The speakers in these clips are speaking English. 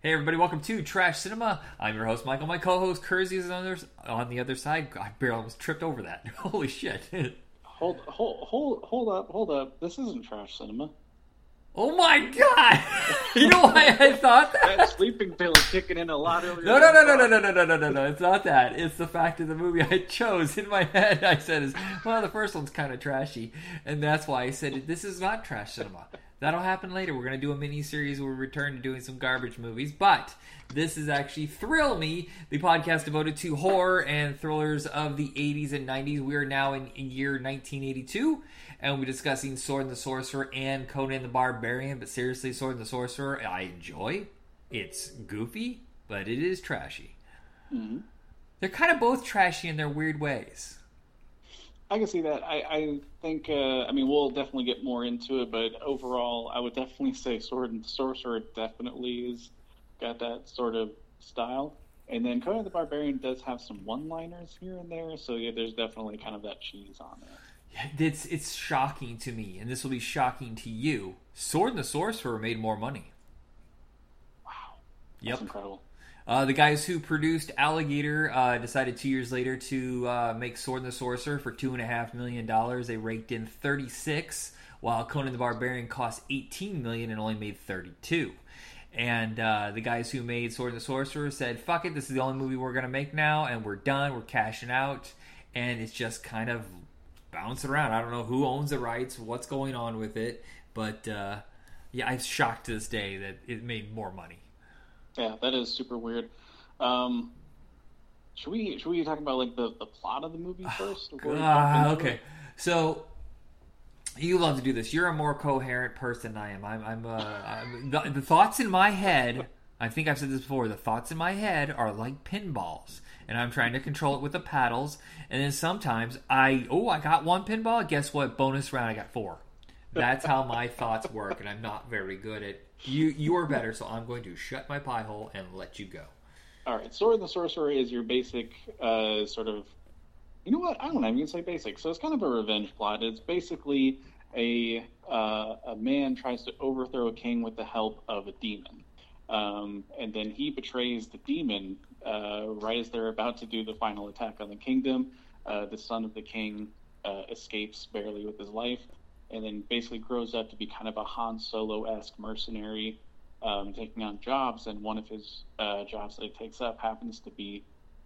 Hey everybody, welcome to Trash Cinema. I'm your host Michael. My co-host Kersey is on the other, on the other side. I barely almost tripped over that. Holy shit! Hold, hold, hold, hold up, hold up. This isn't trash cinema. oh my god! you know why I thought that? That sleeping pill is kicking in a lot earlier. No, no, no, no, no, no, no, no, no, no, no. It's not that. It's the fact of the movie I chose. In my head, I said, is, well, the first one's kind of trashy. And that's why I said, this is not trash cinema. That'll happen later. We're going to do a mini series where we return to doing some garbage movies. But this is actually Thrill Me, the podcast devoted to horror and thrillers of the 80s and 90s. We are now in year 1982. And we're discussing Sword and the Sorcerer and Conan the Barbarian. But seriously, Sword and the Sorcerer, I enjoy. It's goofy, but it is trashy. Mhm. They're kind of both trashy in their weird ways. I can see that. I, I think. Uh, I mean, we'll definitely get more into it, but overall, I would definitely say Sword and Sorcerer definitely is got that sort of style. And then Conan the Barbarian does have some one-liners here and there, so yeah, there's definitely kind of that cheese on there. It's it's shocking to me, and this will be shocking to you. Sword and the Sorcerer made more money. Wow, Yep. incredible. Uh, the guys who produced Alligator uh, decided two years later to uh, make Sword and the Sorcerer for two and a half million dollars. They raked in thirty six, while Conan the Barbarian cost eighteen million and only made thirty two. And uh, the guys who made Sword and the Sorcerer said, "Fuck it, this is the only movie we're gonna make now, and we're done. We're cashing out." And it's just kind of bouncing around. I don't know who owns the rights, what's going on with it, but uh, yeah, I'm shocked to this day that it made more money. Yeah, that is super weird. Um, should we should we talk about like the, the plot of the movie first? before we jump into okay. it? So you love to do this. You're a more coherent person than I am. I'm. I'm, uh, I'm the, the thoughts in my head. I think I've said this before. The thoughts in my head are like pinballs, and I'm trying to control it with the paddles. And then sometimes I, oh, I got one pinball. Guess what? Bonus round, I got four. That's how my thoughts work, and I'm not very good at. You, you are better, so I'm going to shut my pie hole and let you go. All right, Sword and the Sorcerer is your basic uh, sort of. You know what? I don't gonna say basic. So it's kind of a revenge plot. It's basically a uh, a man tries to overthrow a king with the help of a demon, um, and then he betrays the demon uh, right as they're about to do the final attack on the kingdom. Uh, the son of the king uh, escapes barely with his life, and then basically grows up to be kind of a Han Solo esque mercenary um, taking on jobs, and one of his uh, jobs that he takes up happens to be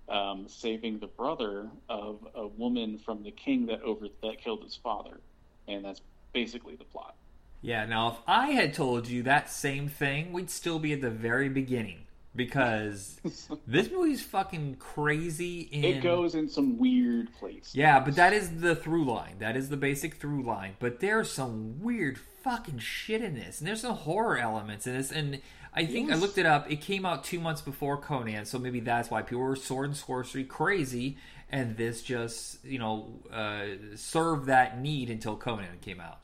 um, saving the brother of a woman from the king that over that killed his father, and that's basically the plot. Yeah, now if I had told you that same thing, we'd still be at the very beginning because this movie's fucking crazy in It goes in some weird place. Yeah, but that is the through line. That is the basic through line. But there's some weird fucking shit in this. And there's some horror elements in this and I think I looked it up. It came out 2 months before Conan, so maybe that's why people were sword and sorcery crazy and this just, you know, uh, served that need until Conan came out.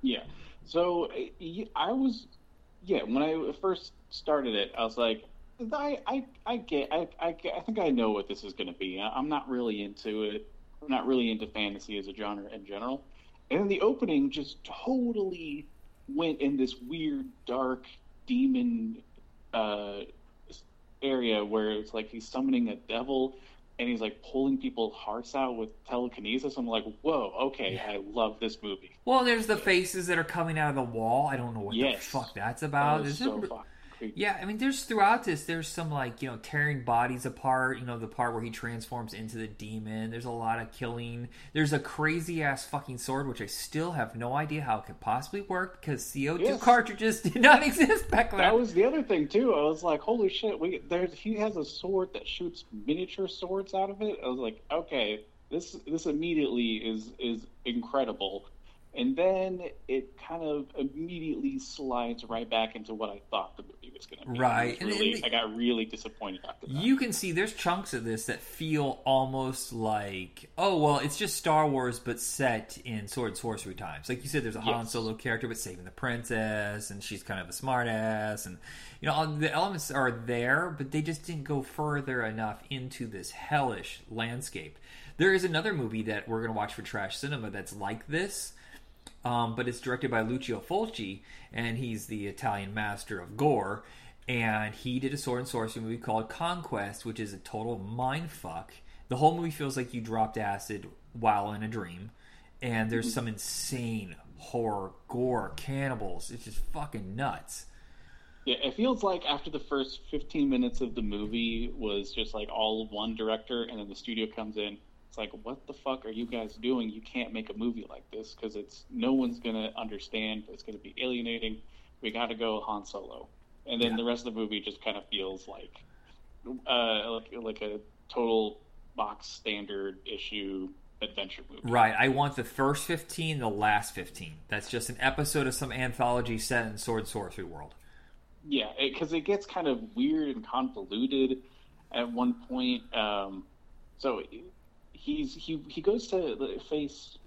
Yeah. So I was, yeah, when I first started it, I was like, I, I, I get, I, I, I think I know what this is going to be. I- I'm not really into it. I'm not really into fantasy as a genre in general. And then the opening just totally went in this weird, dark demon uh, area where it's like he's summoning a devil and he's like pulling people's hearts out with telekinesis. I'm like, whoa, okay, I love this movie. Well, there's the faces that are coming out of the wall. I don't know what Yes. the fuck that's about. was Is so it- fucking creepy. Yeah, I mean, there's throughout this, there's some like you know tearing bodies apart. You know, the part where he transforms into the demon. There's a lot of killing. There's a crazy ass fucking sword, which I still have no idea how it could possibly work because CO2 Yes. cartridges did not exist back then. That was the other thing too. I was like, "Holy shit!" We there's he has a sword that shoots miniature swords out of it. I was like, "Okay, this this immediately is is incredible." And then it kind of immediately slides right back into what I thought the movie was going to be. Right. And- Really, and- I got really disappointed after that. You can see there's chunks of this that feel almost like, oh well, it's just Star Wars but set in sword and sorcery times. Like you said, there's a Han Solo character but saving the princess, and she's kind of a smartass, and you know all the elements are there, but they just didn't go further enough into this hellish landscape. There is another movie that we're gonna watch for Trash Cinema that's like this. Um, but it's directed by Lucio Fulci, and he's the Italian master of gore. and he did a sword and sorcery movie called Conquest, which is a total mind fuck. The whole movie feels like you dropped acid while in a dream, and there's some insane horror, gore, cannibals. It's just fucking nuts. Yeah, it feels like after the first 15 minutes of the movie was just like all one director, and then the studio comes in. It's like, what the fuck are you guys doing? You can't make a movie like this because it's no one's gonna understand. It's gonna be alienating. We got to go Han Solo, and then Yeah. the rest of the movie just kind of feels like, uh, like like a total box standard issue adventure movie. Right. I want the first 15, the last 15. That's just an episode of some anthology set in sword sorcery world. Yeah, because it, gets kind of weird and convoluted at one point. Um, so he's he he goes to face.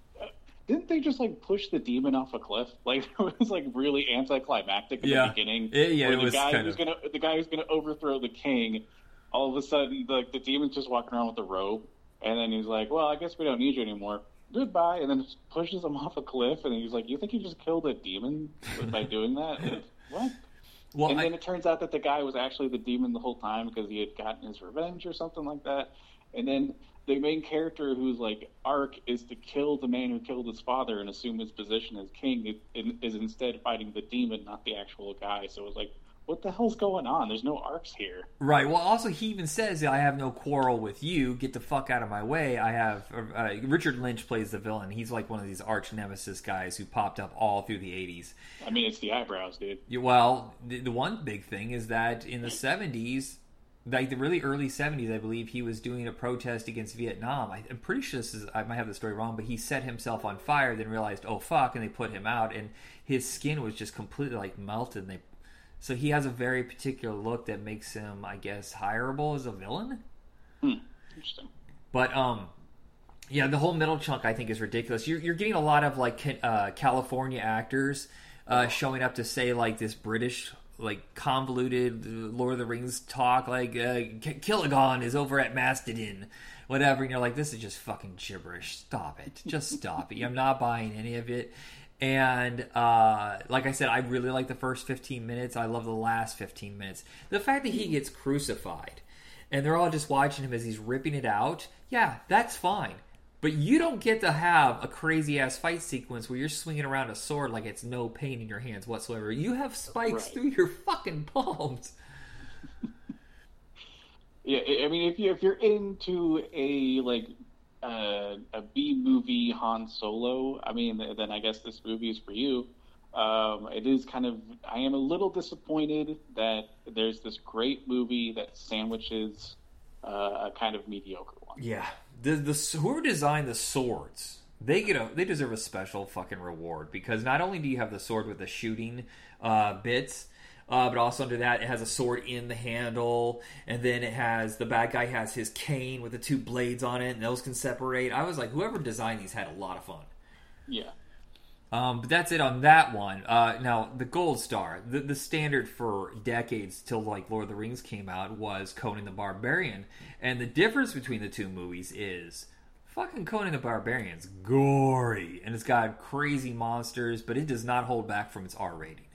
Didn't they just like push the demon off a cliff? Like it was like really anticlimactic at Yeah. the beginning. It- yeah, where the guy kind who's gonna the guy who's gonna overthrow the king. All of a sudden, like the demon's just walking around with a robe, and then he's like, "Well, I guess we don't need you anymore." Goodbye, and then pushes him off a cliff, and he's like, "You think you just killed a demon by doing that? Like, what?" Well, and I- then it turns out that the guy was actually the demon the whole time because he had gotten his revenge or something like that. And then the main character, who's like arc is to kill the man who killed his father and assume his position as king, is, is instead fighting the demon, not the actual guy. So it was like, what the hell's going on? There's no arcs here. Right. Well, also he even says, "I have no quarrel with you. Get the fuck out of my way." I have uh, Richard Lynch plays the villain. He's like one of these arch nemesis guys who popped up all through the '80s. I mean, it's the eyebrows, dude. Well, the, the one big thing is that in the '70s, like the really early '70s, I believe he was doing a protest against Vietnam. I, I'm pretty sure this is I might have the story wrong, but he set himself on fire, then realized, oh fuck, and they put him out, and his skin was just completely like melted. And they, so he has a very particular look that makes him, I guess, hireable as a villain. Interesting. But um, yeah, the whole middle chunk I think is ridiculous. You're you're getting a lot of like uh, California actors uh, showing up to say like this British like convoluted Lord of the Rings talk, like uh, K- Killigan is over at Mastodon, whatever. And you're like, this is just fucking gibberish. Stop it. Just stop it. I'm not buying any of it. And uh, like I said, I really like the first 15 minutes. I love the last 15 minutes. The fact that he gets crucified and they're all just watching him as he's ripping it out, yeah, that's fine. But you don't get to have a crazy ass fight sequence where you're swinging around a sword like it's no pain in your hands whatsoever. You have spikes Right. through your fucking palms. Yeah, I mean, if you if you're into a like uh, a B movie Han Solo, I mean, then I guess this movie is for you. Um, it is kind of. I am a little disappointed that there's this great movie that sandwiches uh, a kind of mediocre one. Yeah, the the whoever designed the swords, they get a they deserve a special fucking reward because not only do you have the sword with the shooting uh, bits, uh, but also under that it has a sword in the handle, and then it has the bad guy has his cane with the two blades on it, and those can separate. I was like, whoever designed these had a lot of fun. Yeah, Um, but that's it on that one. Uh, now the gold star, the, the standard for decades till like Lord of the Rings came out was Conan the Barbarian, and the difference between the two movies is fucking Conan the Barbarian's gory and it's got crazy monsters, but it does not hold back from its R rating.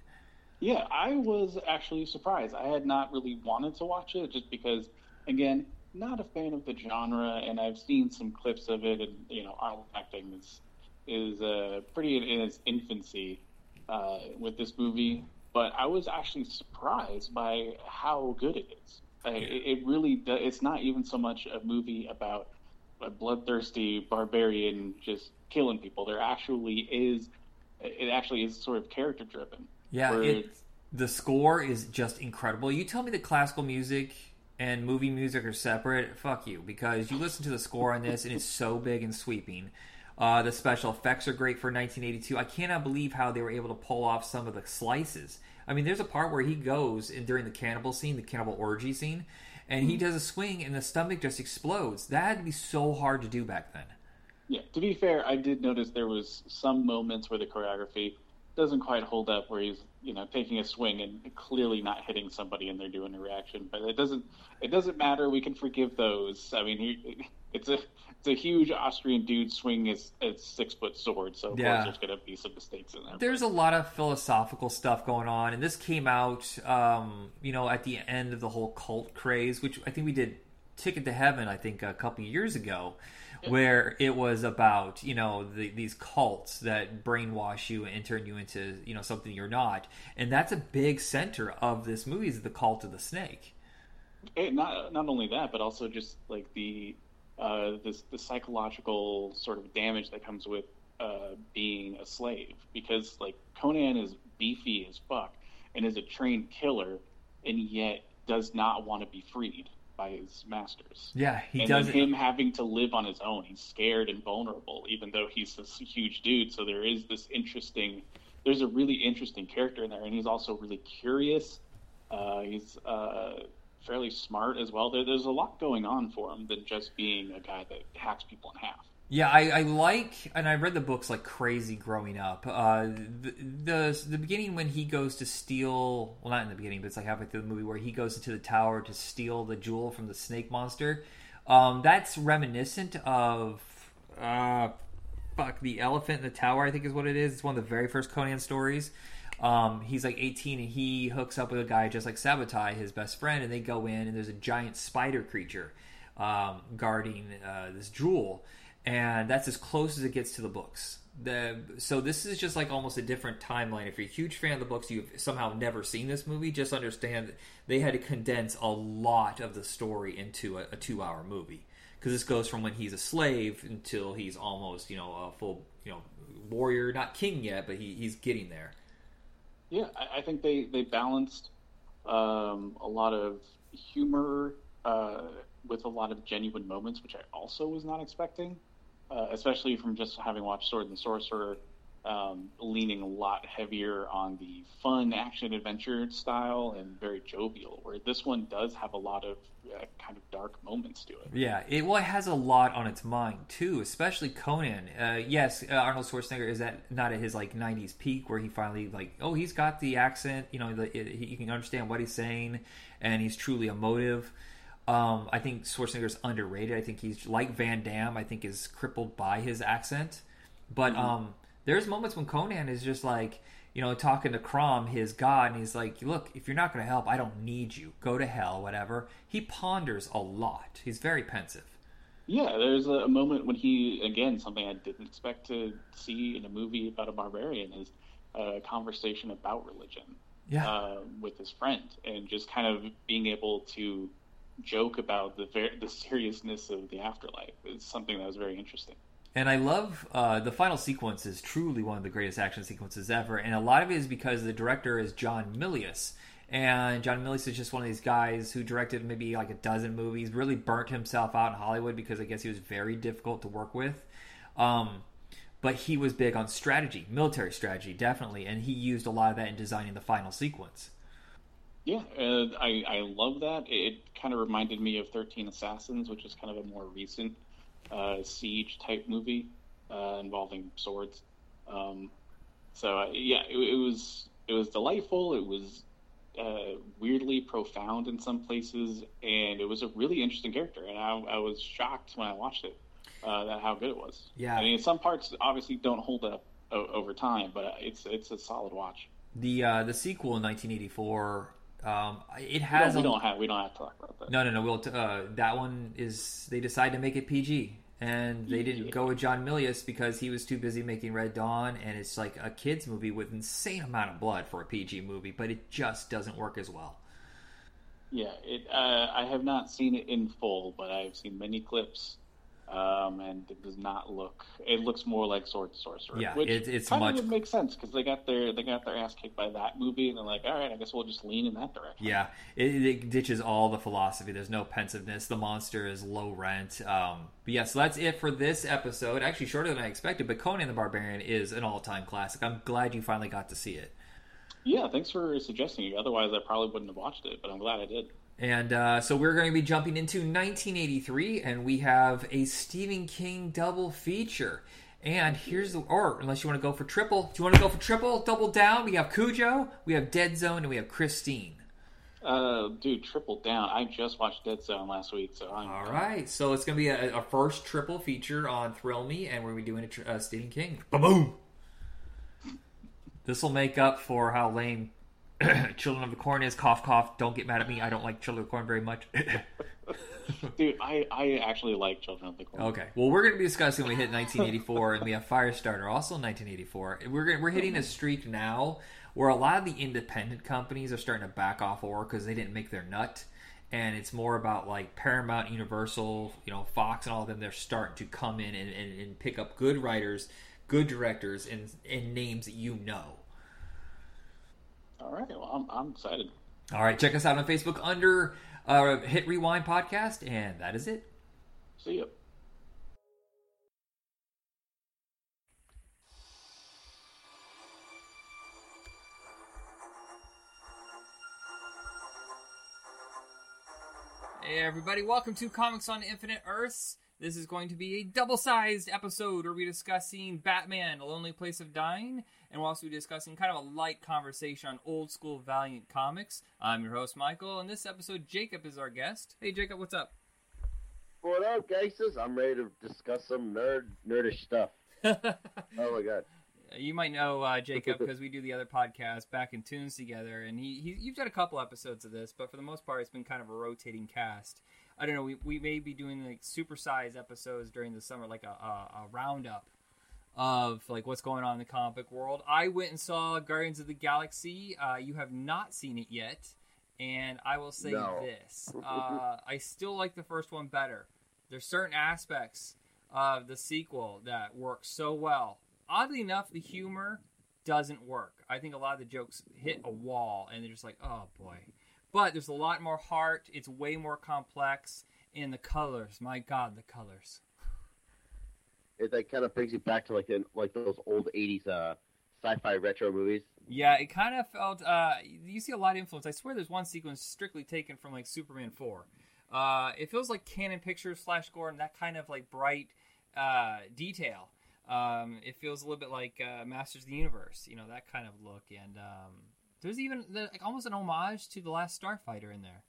yeah. I was actually surprised. I had not really wanted to watch it just because, again, not a fan of the genre, and I've seen some clips of it, and you know, our acting is is uh, pretty in, in its infancy uh, with this movie. But I was actually surprised by how good it is. Like, it, it really, do, it's not even so much a movie about a bloodthirsty barbarian just killing people. There actually is, it actually is sort of character driven. Yeah, it, the score is just incredible. You tell me the classical music and movie music are separate, fuck you, because you listen to the score on this and it's so big and sweeping. Uh, the special effects are great for 1982. I cannot believe how they were able to pull off some of the slices. I mean, there's a part where he goes and during the cannibal scene, the cannibal orgy scene, and he does a swing and the stomach just explodes. That had to be so hard to do back then. Yeah, to be fair, I did notice there was some moments where the choreography doesn't quite hold up where he's you know taking a swing and clearly not hitting somebody and they're doing a reaction. But it doesn't it doesn't matter. We can forgive those. I mean, he, it's a it's a huge Austrian dude swinging his, his six foot sword, so of Yeah. course there's going to be some mistakes in there. There's a lot of philosophical stuff going on, and this came out, um, you know, at the end of the whole cult craze, which I think we did Ticket to Heaven, I think, a couple years ago, where it was about, you know, the, these cults that brainwash you and turn you into, you know, something you're not, and that's a big center of this movie is the cult of the snake. it, not not only that, but also just like the uh, this the psychological sort of damage that comes with uh, being a slave. Because like Conan is beefy as fuck and is a trained killer, and yet does not want to be freed by his masters. Yeah, he and does him having to live on his own. He's scared and vulnerable, even though he's this huge dude. So there is this interesting. There's a really interesting character in there, and he's also really curious. Uh, he's uh, fairly smart as well. There, there's a lot going on for him than just being a guy that hacks people in half. Yeah, I, I like, and I read the books like crazy growing up. Uh, the, the the beginning when he goes to steal, well, not in the beginning, but it's like halfway through the movie where he goes into the tower to steal the jewel from the snake monster. Um, that's reminiscent of, uh, fuck, the elephant in the tower. I think is what it is. It's one of the very first Conan stories. Um, he's like 18 and he hooks up with a guy just like Subotai, his best friend, and they go in and there's a giant spider creature um, guarding uh, this jewel, and that's as close as it gets to the books. The, so this is just like almost a different timeline. If you're a huge fan of the books, you've somehow never seen this movie. Just understand they had to condense a lot of the story into a, a two-hour movie because this goes from when he's a slave until he's almost you know a full you know warrior, not king yet, but he, he's getting there. Yeah, I, I think they they balanced um, a lot of humor uh, with a lot of genuine moments, which I also was not expecting, uh, especially from just having watched Sword and Sorcerer, um, leaning a lot heavier on the fun action adventure style and very jovial. Where this one does have a lot of uh, kind of dark moments to it. Yeah, it well, it has a lot on its mind too, especially Conan. Uh, yes, uh, Arnold Schwarzenegger is at not at his like '90s peak where he finally like, oh, he's got the accent. You know, the, it, he can understand what he's saying, and he's truly emotive. Um, I think Schwarzenegger's underrated. I think he's like Van Damme. I think is crippled by his accent, but um, there's moments when Conan is just like. You know, talking to Crom, his god, and he's like, "Look, if you're not going to help, I don't need you. Go to hell, whatever." He ponders a lot. He's very pensive. Yeah, there's a moment when he, again, something I didn't expect to see in a movie about a barbarian is a conversation about religion Yeah. uh, with his friend, and just kind of being able to joke about the ver- the seriousness of the afterlife is something that was very interesting. And I love uh, the final sequence is truly one of the greatest action sequences ever, and a lot of it is because the director is John Milius, and John Milius is just one of these guys who directed maybe like a dozen movies, really burnt himself out in Hollywood because I guess he was very difficult to work with. Um, but he was big on strategy, military strategy, definitely, and he used a lot of that in designing the final sequence. Yeah, uh, I I love that. It, kind of reminded me of Thirteen Assassins, which is kind of a more recent uh, siege type movie uh, involving swords. Um, so uh, yeah, it, it was it was delightful. It was uh, weirdly profound in some places, and it was a really interesting character. And I, I was shocked when I watched it uh, that how good it was. Yeah. I mean, some parts obviously don't hold up o- over time, but it's it's a solid watch. The uh, the sequel in 1984, um, it has we a, don't have we don't have to talk about that. No, no, no. We'll t- uh, that one is they decide to make it PG, and they didn't Yeah. go with John Milius because he was too busy making Red Dawn, and it's like a kids movie with insane amount of blood for a PG movie, but it just doesn't work as well. Yeah, it. Uh, I have not seen it in full, but I've seen many clips, um, and it does not look. It looks more like Sword Sorcerer. Yeah, which it's- it's kind much- of would make sense because they got their they got their ass kicked by that movie, and they're like, all right, I guess we'll just lean in that direction. Yeah, it, it ditches all the philosophy. There's no pensiveness. The monster is low rent. Um, but yeah, so that's it for this episode. Actually, shorter than I expected, but Conan the Barbarian is an all-time classic. I'm glad you finally got to see it. Yeah, thanks for suggesting it. Otherwise, I probably wouldn't have watched it, but I'm glad I did. And uh, so we're going to be jumping into 1983, and we have a Stephen King double feature. And here's the, or unless you want to go for triple, do you want to go for triple, double down? We have Cujo, we have Dead Zone, and we have Christine. Uh, dude, triple down. I just watched Dead Zone last week, so I'm All right, so it's gonna be a, a first triple feature on Thrill Me, and we're gonna be doing a tr- uh, Stephen King. Boom. This will make up for how lame Children of the Corn is. Cough, cough. Don't get mad at me. I don't like Children of the Corn very much. dude. I I actually like Children of the Corn. Okay. Well, we're going to be discussing. We hit 1984, and we have Firestarter, also 1984. We're gonna, we're hitting a streak now where a lot of the independent companies are starting to back off horror because they didn't make their nut, and it's more about like Paramount, Universal, you know, Fox, and all of them. They're starting to come in and, and, and pick up good writers, good directors, and and names that you know. All right, well, I'm I'm excited. All right, check us out on Facebook under uh, Hit Rewind Podcast, and that is it. See you. Hey everybody, welcome to Comics on Infinite Earths. This is going to be a double-sized episode where we're discussing Batman, A Lonely Place of Dying, and whilst we'll also be discussing kind of a light conversation on old school Valiant comics. I'm your host, Michael, and this episode, Jacob is our guest. Hey Jacob, what's up? What up, gangsters? I'm ready to discuss some nerd nerdish stuff. Oh my god. you might know uh, Jacob because we do the other podcast back in Tunes together, and he, he you've done a couple episodes of this, but for the most part, it's been kind of a rotating cast. I don't know. We, we may be doing like supersized episodes during the summer, like a, a, a roundup of like what's going on in the comic world. I went and saw Guardians of the Galaxy. Uh, you have not seen it yet, and I will say No. this: uh, I still like the first one better. There's certain aspects of the sequel that work so well. Oddly enough, the humor doesn't work. I think a lot of the jokes hit a wall, and they're just like, oh boy. But there's a lot more heart. It's way more complex. And the colors, my God, the colors. It that kind of brings you back to like like those old '80s uh, sci-fi retro movies. Yeah, it kind of felt. Uh, you see a lot of influence. I swear, there's one sequence strictly taken from like Superman four. Uh, it feels like Cannon Pictures, Flash Gordon, that kind of like bright uh, detail. Um, it feels a little bit like uh, Masters of the Universe, you know, that kind of look. And um, there's even like almost an homage to the Last Starfighter in there.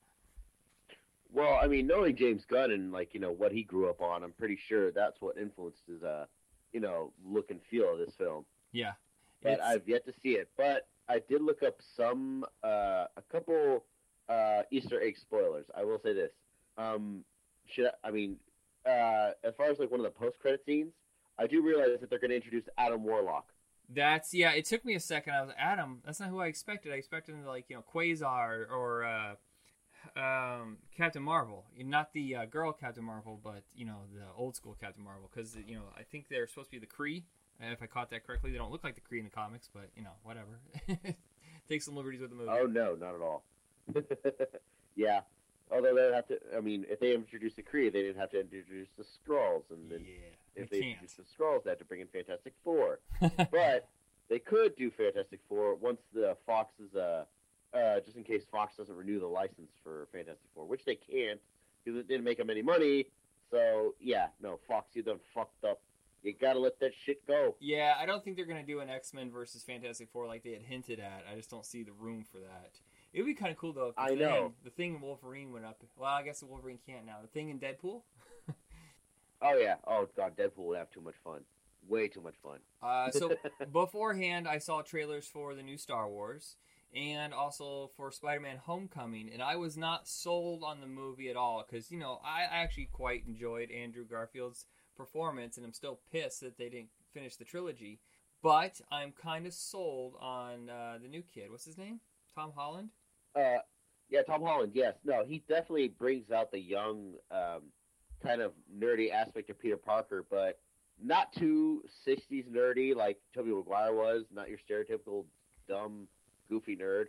Well, I mean, knowing James Gunn and like you know what he grew up on, I'm pretty sure that's what influenced his uh, you know, look and feel of this film. Yeah, But It's- I've yet to see it. But I did look up some uh, a couple uh, Easter egg spoilers. I will say this. Um, should I, I mean, uh, as far as like one of the post credit scenes, I do realize that they're going to introduce Adam Warlock. That's yeah. It took me a second. I was Adam. That's not who I expected. I expected him to like you know Quasar or uh, um, Captain Marvel. Not the uh, girl Captain Marvel, but you know the old school Captain Marvel. Because you know I think they're supposed to be the Kree. If I caught that correctly, they don't look like the Kree in the comics, but you know whatever. Take some liberties with the movie. Oh no, not at all. yeah. Although they have to, I mean, if they introduced the Kree, they didn't have to introduce the Skrulls, and then yeah, if they they introduced the Skrulls, they had to bring in Fantastic Four. but they could do Fantastic Four once the Fox is uh, uh, just in case Fox doesn't renew the license for Fantastic Four, which they can't because it didn't make them any money. So yeah, no, Fox, you done fucked up. You gotta let that shit go. Yeah, I don't think they're gonna do an X Men versus Fantastic Four like they had hinted at. I just don't see the room for that. It would be kind of cool though. If I thing, know. the thing in Wolverine went up. Well, I guess the Wolverine can't now. The thing in Deadpool. Oh yeah. Oh god, Deadpool would have too much fun. Way too much fun. Uh, so beforehand, I saw trailers for the new Star Wars and also for Spider-Man: Homecoming, and I was not sold on the movie at all because you know I actually quite enjoyed Andrew Garfield's performance, and I'm still pissed that they didn't finish the trilogy. But I'm kind of sold on uh, the new kid. What's his name? Tom Holland. Uh, yeah, Tom Holland. Yes, no, he definitely brings out the young, um, kind of nerdy aspect of Peter Parker, but not too '60s nerdy like Tobey Maguire was. Not your stereotypical dumb, goofy nerd.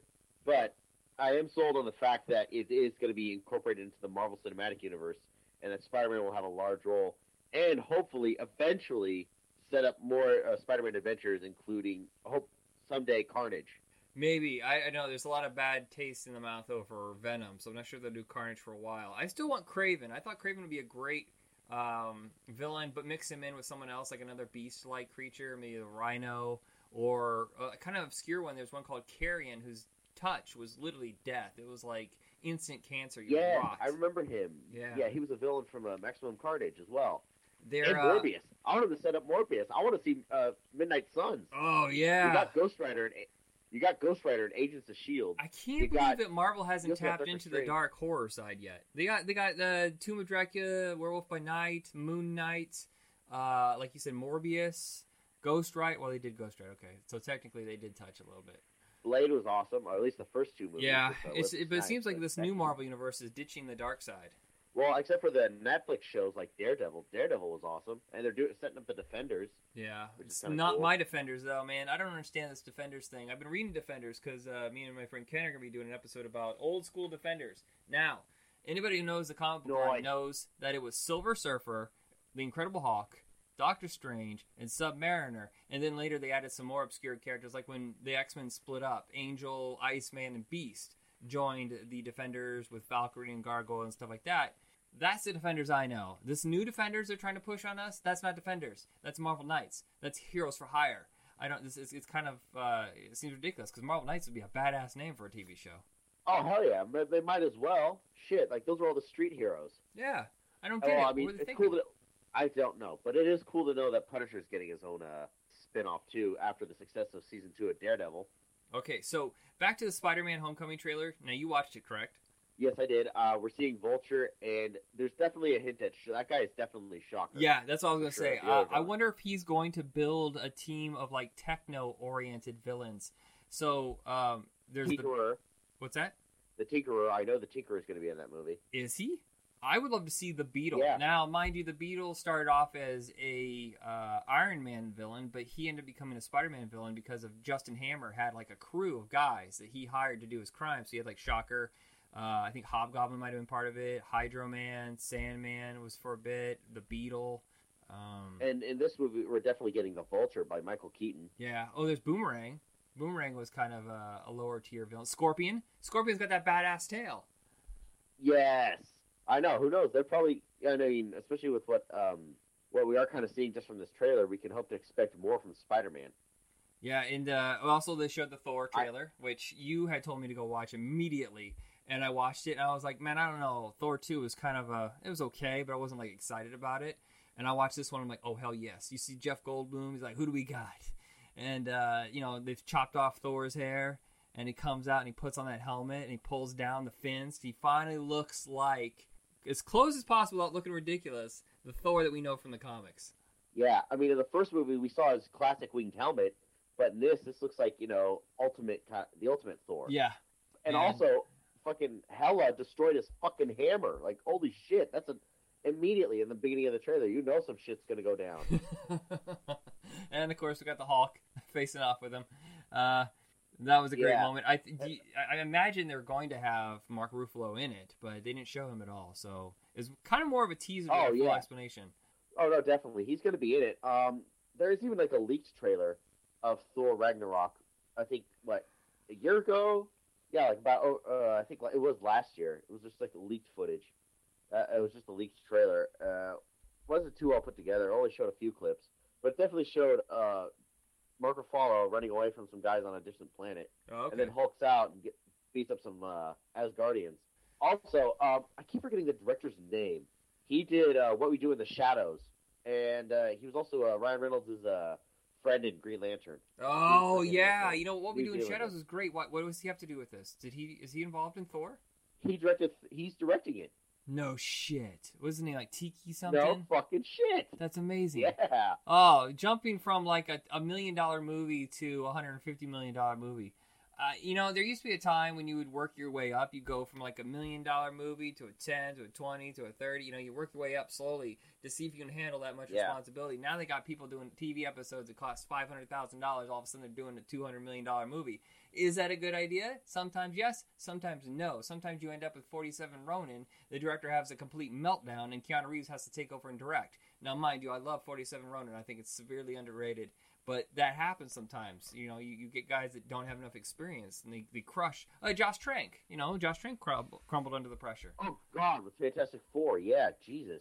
But I am sold on the fact that it is going to be incorporated into the Marvel Cinematic Universe, and that Spider-Man will have a large role, and hopefully, eventually, set up more uh, Spider-Man adventures, including hope someday Carnage. Maybe I, I know there's a lot of bad taste in the mouth over Venom, so I'm not sure they'll do Carnage for a while. I still want Kraven. I thought Kraven would be a great um, villain, but mix him in with someone else, like another beast-like creature, maybe a rhino, or a kind of obscure one. There's one called Carrion, whose touch was literally death. It was like instant cancer. You Yeah, rocked. I remember him. Yeah. yeah, he was a villain from uh, Maximum Carnage as well. They're, and uh, Morbius. I wanted to set up Morbius. I want to see uh, Midnight Suns. oh yeah, You got Ghost Rider and you got Ghost Rider and Agents of Shield. I can't You believe got- that Marvel hasn't tapped into the dark horror side yet. They got they got the Tomb of Dracula, Werewolf by Night, Moon Knight, uh, like you said, Morbius, Ghost Rider. Well, they did Ghost Rider. Okay, so technically they did touch a little bit. Blade was awesome, or at least the first two movies. yeah, it's, Wesley but it seems like this new Marvel universe is ditching the dark side. Well, except for the Netflix shows like Daredevil. Daredevil was awesome, and they're doing setting up the Defenders. Yeah, it's not cool. my Defenders though, man. I don't understand this Defenders thing. I've been reading Defenders because uh, me and my friend Ken are gonna be doing an episode about old school Defenders. Now, anybody who knows the comic book No, I- knows that it was Silver Surfer, the Incredible Hulk, Doctor Strange, and Submariner, and then later they added some more obscure characters, like when the X Men split up, Angel, Iceman, and Beast joined the Defenders with Valkyrie and Gargoyle and stuff like that. That's the Defenders I know. This new Defenders they're trying to push on us, that's not Defenders. That's Marvel Knights. That's Heroes for Hire. I don't. This is it's kind of uh, it seems ridiculous because Marvel Knights would be a badass name for a TV show. Oh hell yeah, but they might as well. Shit, like those are all the street heroes. Yeah, I don't Oh, get it. I What mean, they it's thinking? cool. To, I don't know, but it is cool to know that Punisher is getting his own uh, spin-off too after the success of season two of Daredevil. Okay, so back to the Spider-Man Homecoming trailer. Now you watched it, correct? Yes, I did. Uh, we're seeing Vulture, and there's definitely a hint that sh- that guy is definitely Shocker. Yeah, that's all I was gonna Sure, say. Uh, I wonder if he's going to build a team of like techno-oriented villains. So um, there's the what's that? The Tinkerer. I know the Tinkerer is going to be in that movie. Is he? I would love to see the Beetle. Yeah. Now, mind you, the Beetle started off as a uh, Iron Man villain, but he ended up becoming a Spider-Man villain because of Justin Hammer had like a crew of guys that he hired to do his crimes. So he had like Shocker, uh, I think Hobgoblin might have been part of it, Hydro Man, Sandman was for a bit, the Beetle. Um, And in this movie, we're definitely getting the Vulture by Michael Keaton. yeah. Oh, there's Boomerang. Boomerang was kind of a, a lower tier villain. Scorpion. Scorpion's got that badass tail. Yes, I know. Who knows? They're probably. I mean, especially with what um what we are kind of seeing just from this trailer, we can hope to expect more from Spider-Man. Yeah, and uh, also they showed the Thor I- trailer, which you had told me to go watch immediately, and I watched it, and I was like, man, I don't know, Thor two was kind of a, it was okay, but I wasn't like excited about it. And I watched this one, I'm like, oh hell yes! You see Jeff Goldblum, he's like, who do we got? And uh, you know they've chopped off Thor's hair, and he comes out and he puts on that helmet and he pulls down the fins. He finally looks like as close as possible without looking ridiculous. The Thor that we know from the comics. Yeah, I mean, in the first movie, we saw his classic winged helmet, but in this, this looks like you know, ultimate the ultimate Thor. Yeah, and man. also, fucking Hela destroyed his fucking hammer. Like, holy shit! That's a immediately in the beginning of the trailer, you know some shit's gonna go down. and of course, we got the Hulk facing off with him. Uh, that was a great Yeah. moment. I, th- you- I imagine they're going to have Mark Ruffalo in it, but they didn't show him at all. So it's kind of more of a teaser Oh, a full yeah. explanation. oh no, definitely, he's gonna be in it. Um, there's even like a leaked trailer of Thor Ragnarok. I think what a year ago. Yeah, like about oh, uh, I think like, it was last year. It was just like leaked footage. Uh, it was just a leaked trailer. Uh, wasn't too well put together. It only showed a few clips, but it definitely showed uh, Mark Ruffalo running away from some guys on a distant planet, Oh, and then Hulk's out and get, beats up some uh, Asgardians. Also, um, I keep forgetting the director's name. He did uh, What We Do in the Shadows, and uh, he was also uh, Ryan Reynolds' uh, friend in Green Lantern. oh yeah, fucking you know what we do in Shadows is great. What what does he have to do with this? Did he is he involved in Thor? He directed. He's directing it. No shit. Wasn't he like Tiki something? No fucking shit. That's amazing. Yeah. Oh, jumping from like a, a million dollar movie to a hundred and fifty million dollar movie. Uh, you know, there used to be a time when you would work your way up. You go from like a million dollar movie to a ten, to a twenty, to a thirty. You know, you work your way up slowly to see if you can handle that much Yeah. responsibility. Now they got people doing TV episodes that cost five hundred thousand dollars. All of a sudden, they're doing a two hundred million dollar movie. Is that a good idea? Sometimes yes, sometimes no. Sometimes you end up with forty seven Ronin. The director has a complete meltdown, and Keanu Reeves has to take over and direct. Now, mind you, I love 47 Ronin. I think it's severely underrated. But that happens sometimes. You know, you, you get guys that don't have enough experience and they, they crush. Uh, Josh Trank, you know, Josh Trank crumbled, crumbled under the pressure. Oh God, with Fantastic Four. Yeah, Jesus.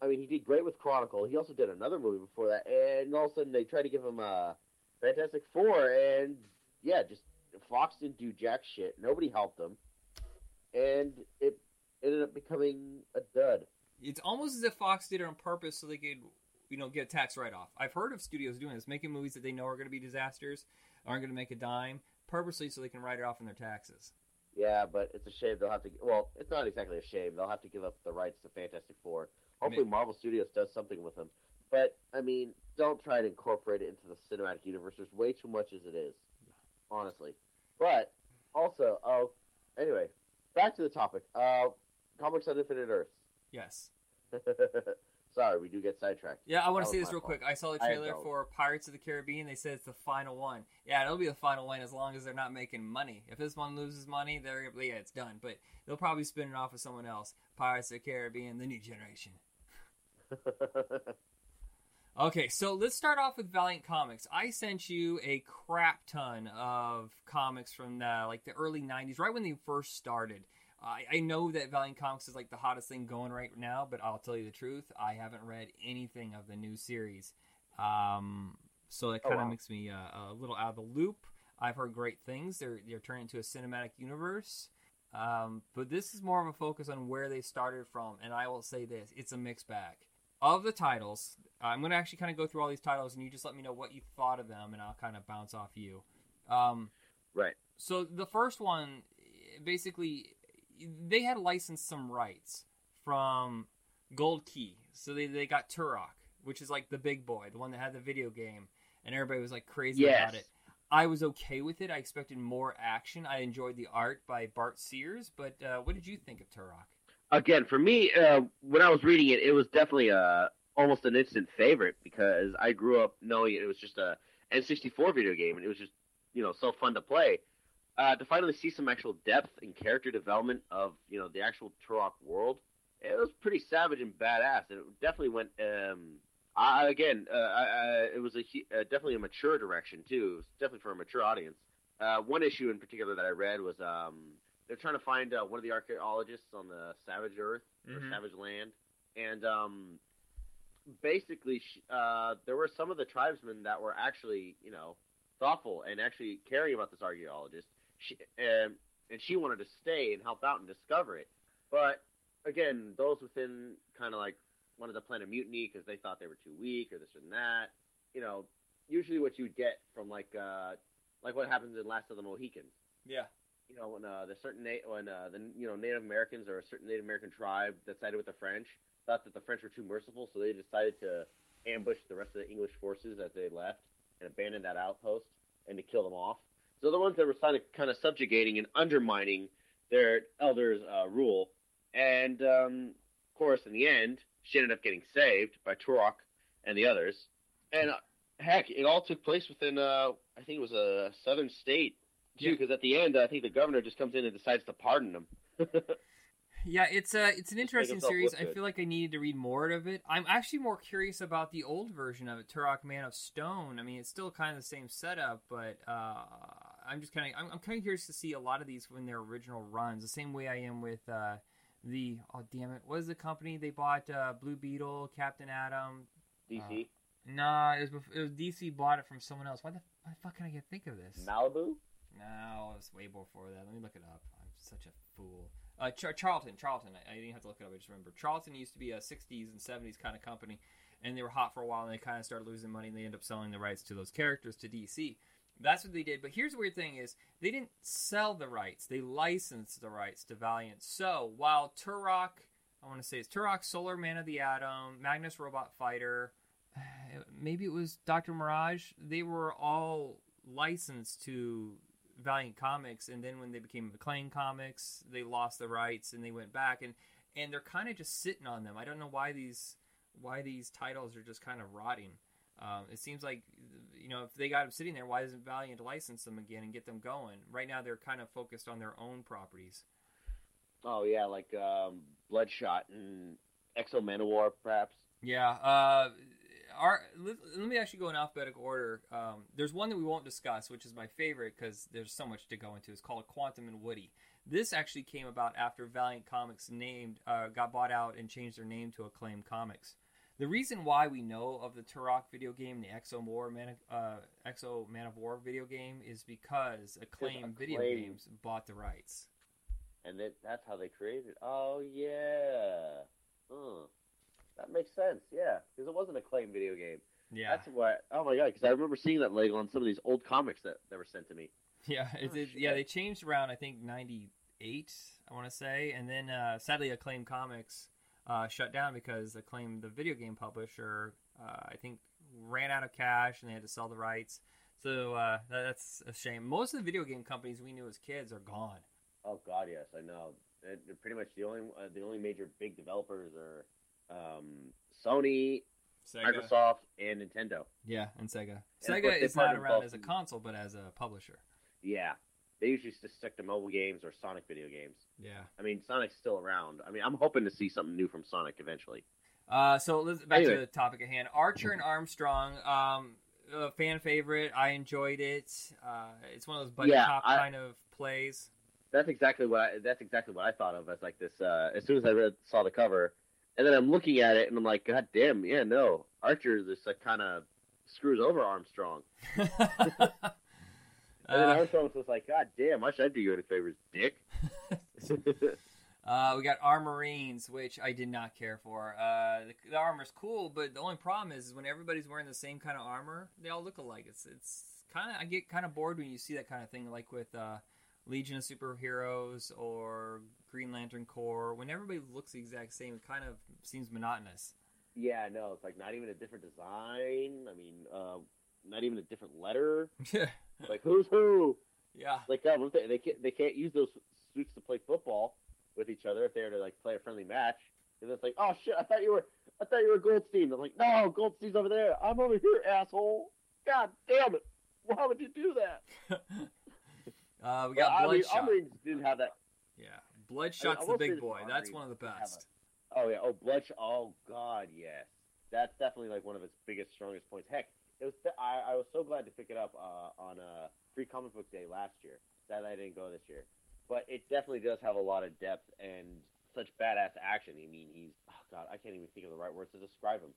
I mean, he did great with Chronicle. He also did another movie before that, and all of a sudden they tried to give him a Fantastic Four, and yeah, just Fox didn't do jack shit. Nobody helped them, and it ended up becoming a dud. It's almost as if Fox did it on purpose so they could, you know, get a tax write off. I've heard of studios doing this, making movies that they know are going to be disasters, aren't going to make a dime, purposely so they can write it off in their taxes. Yeah, but it's a shame they'll have to. Well, it's not exactly a shame. They'll have to give up the rights to Fantastic Four. Hopefully, Marvel Studios does something with them. But I mean, don't try to incorporate it into the cinematic universe. There's way too much as it is, honestly. But also, oh, anyway, back to the topic. Uh, comics on Infinite Earths. Yes. Sorry, we do get sidetracked. Yeah, I want to say this real fault. quick. I saw the trailer for Pirates of the Caribbean. They said it's the final one. Yeah, it'll be the final one as long as they're not making money. If this one loses money, they're yeah, it's done. But they'll probably spin it off with someone else. Pirates of the Caribbean, the new generation. Okay, so let's start off with Valiant Comics. I sent you a crap ton of comics from the like the early '90s, right when they first started. I, I know that Valiant Comics is like the hottest thing going right now, but I'll tell you the truth, I haven't read anything of the new series, um, so that Oh, kind of wow. makes me uh, a little out of the loop. I've heard great things. They're they're turning into a cinematic universe. Um, but this is more of a focus on where they started from, and I will say this: it's a mixed bag. Of the titles, I'm going to actually kind of go through all these titles, and you just let me know what you thought of them, and I'll kind of bounce off you. Um, right. so the first one, basically, they had licensed some rights from Gold Key, so they they got Turok, which is like the big boy, the one that had the video game, and everybody was like crazy Yes. about it. I was okay with it. I expected more action. I enjoyed the art by Bart Sears, but uh, what did you think of Turok? Again, for me, uh, when I was reading it, it was definitely a almost an instant favorite because I grew up knowing it was just a N64 video game, and it was just you know so fun to play. Uh, to finally see some actual depth and character development of you know the actual Turok world, it was pretty savage and badass, and it definitely went. Um, I, again, uh, I, I, it was a uh, definitely a mature direction too. It was definitely for a mature audience. Uh, one issue in particular that I read was um, they're trying to find uh, one of the archaeologists on the Savage Earth or Mhm. Savage Land, and um, basically, uh, there were some of the tribesmen that were actually, you know, thoughtful and actually caring about this archaeologist. She, and, and she wanted to stay and help out and discover it. But again, those within kind of like wanted to plan a mutiny because they thought they were too weak or this and that. You know, usually what you get from like uh, like what happens in Last of the Mohicans Yeah. you know, when uh, the certain na- when uh, the you know Native Americans or a certain Native American tribe that sided with the French thought that the French were too merciful, so they decided to ambush the rest of the English forces as they left and abandon that outpost and to kill them off. So the ones that were kind of, kind of subjugating and undermining their elders' uh, rule, and um, of course, in the end, she ended up getting saved by Turok and the others. And uh, heck, it all took place within uh, I think it was a southern state too, Yeah. because at the end, I think the governor just comes in and decides to pardon them. Yeah, it's a it's an interesting series. I feel like I needed to read more of it. I'm actually more curious about the old version of it, Turok Man of Stone. I mean, it's still kind of the same setup, but uh, I'm just kind of I'm, I'm kind of curious to see a lot of these when their original runs. The same way I am with uh, the oh damn it, what is the company they bought? Uh, Blue Beetle, Captain Atom. DC, Nah, it was bef- it was DC bought it from someone else. Why the, why the fuck can I get think of this? Malibu. No, it's way before that. Let me look it up. I'm such a fool. Uh, Char- Charlton, Charlton. I, I didn't have to look it up. I just remember Charlton used to be a '60s and '70s kind of company, and they were hot for a while, and they kind of started losing money, and they ended up selling the rights to those characters to DC. That's what they did. But here's the weird thing: is they didn't sell the rights; they licensed the rights to Valiant. So while Turok, I want to say it's Turok, Solar Man of the Atom, Magnus Robot Fighter, maybe it was Doctor Mirage. They were all licensed to Valiant Comics, and then when they became Acclaim Comics, they lost the rights and they went back, and and they're kind of just sitting on them. I don't know why these why these titles are just kind of rotting. Um, it seems like you know if they got them sitting there, why doesn't Valiant license them again and get them going? Right now, they're kind of focused on their own properties. Oh yeah, like um, Bloodshot and X-O Manowar, perhaps. Yeah. Uh, our let, let me actually go in alphabetical order. Um, there's one that we won't discuss, which is my favorite because there's so much to go into. It's called Quantum and Woody. This actually came about after Valiant Comics named uh, got bought out and changed their name to Acclaim Comics. The reason why we know of the Turok video game, the Exo War Man, uh, X-O Manowar video game, is because Acclaim Video Games bought the rights. and that that's how they created. Oh yeah. That makes sense. Yeah, because it wasn't a claim video game. Yeah, That's what. Oh my god, because I remember seeing that Lego on some of these old comics that, that were sent to me. Yeah, it, Oh, it- yeah, they changed around. I think '98, I want to say, and then uh, sadly, Acclaim Comics uh, shut down because Acclaim, the video game publisher, uh, I think ran out of cash and they had to sell the rights. So uh, that, that's a shame. Most of the video game companies we knew as kids are gone. Oh god, yes, I know. They're they're pretty much the only uh, the only major big developers are um, Sony, Microsoft, and Nintendo. yeah, and Sega. And Sega course, is not around as a console, but as a publisher. Yeah, they usually just stick to mobile games or Sonic video games. Yeah. I mean, Sonic's still around. I mean, I'm hoping to see something new from Sonic eventually. Uh, so let's back to the topic at hand. Archer and Armstrong, um, a fan favorite. I enjoyed it. Uh, it's one of those buddy Yeah, cop I- kind of plays. That's exactly what I, that's exactly what I thought of as like this. Uh, as soon as I read saw the cover, and then I'm looking at it and I'm like, God damn, yeah, no, Archer this like, kind of screws over Armstrong, and then Uh, Armstrong's just like, God damn, why should I do you any favors, dick? uh, we got Armorines, which I did not care for. Uh, the, the armor's cool, but the only problem is, is when everybody's wearing the same kind of armor, they all look alike. It's it's kind of I get kind of bored when you see that kind of thing, like with uh, Legion of Superheroes or Green Lantern Corps. When everybody looks the exact same, it kind of seems monotonous. yeah, no, it's like not even a different design. I mean, uh, not even a different letter. yeah. Like who's who? Yeah. Like God, they they can't they can't use those suits to play football with each other if they're to like play a friendly match. And it's like, oh shit, I thought you were I thought you were Goldstein. I'm like, no, Goldstein's over there. I'm over here, asshole. God damn it. Why would you do that? Uh, we Well, got I mean, Bloodshot. Didn't have that. yeah, Bloodshot's I the big boy. That's one of the best. Oh yeah, oh Bloodshot. Oh god, yes. That's definitely like one of its biggest, strongest points. Heck, it was. I, I was so glad to pick it up uh, on uh, Free Comic Book Day last year. Sad I didn't go this year, but it definitely does have a lot of depth and such badass action. I mean, he's. Oh god, I can't even think of the right words to describe him.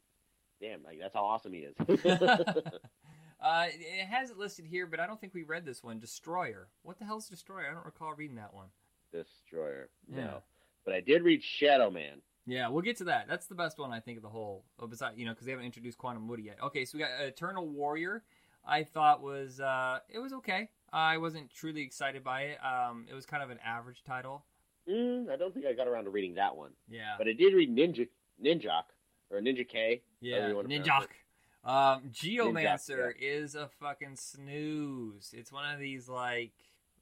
Damn, like that's how awesome he is. uh, it has it listed here, but I don't think we read this one. Destroyer. What the hell's Destroyer? I don't recall reading that one. Destroyer. Yeah. No, but I did read Shadow Man. Yeah, we'll get to that. That's the best one I think of the whole. Oh, besides, you know, because they haven't introduced Quantum Woody yet. Okay, so we got Eternal Warrior. I thought was uh, it was okay. I wasn't truly excited by it. Um, it was kind of an average title. Mm, I don't think I got around to reading that one, Yeah, but I did read Ninja Ninjak or Ninja K. yeah. however you wanna Ninjak. Um, Geomancer Ninjak, is a fucking snooze. It's one of these like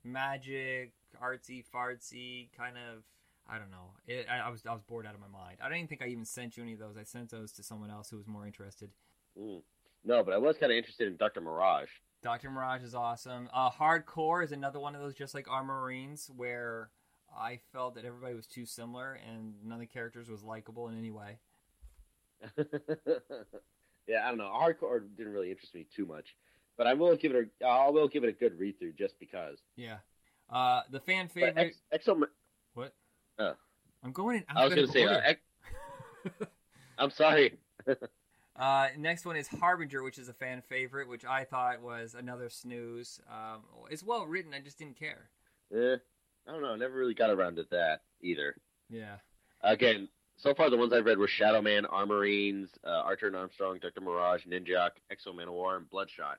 magic, artsy fartsy kind of. I don't know. It, I, I was I was bored out of my mind. I don't even think I even sent you any of those. I sent those to someone else who was more interested. Mm. No, but I was kind of interested in Doctor Mirage. Doctor Mirage is awesome. Uh, Hardcore is another one of those, just like Armorines, where I felt that everybody was too similar and none of the characters was likable in any way. yeah, I don't know. Hardcore didn't really interest me too much, but I will give it a I will give it a good read through just because. Yeah. Uh, the fan favorite. Ex- Exo, what? Oh. I'm going in. I was going to say, uh. Ex- I'm sorry. Uh, next one is Harbinger, which is a fan favorite, which I thought was another snooze. Um, it's well written. I just didn't care. Eh, I don't know. Never really got around to that either. Yeah. Again, so far the ones I've read were Shadow Man, Armorines, uh, Archer and Armstrong, Doctor Mirage, Ninjak, X-O Manowar, and Bloodshot.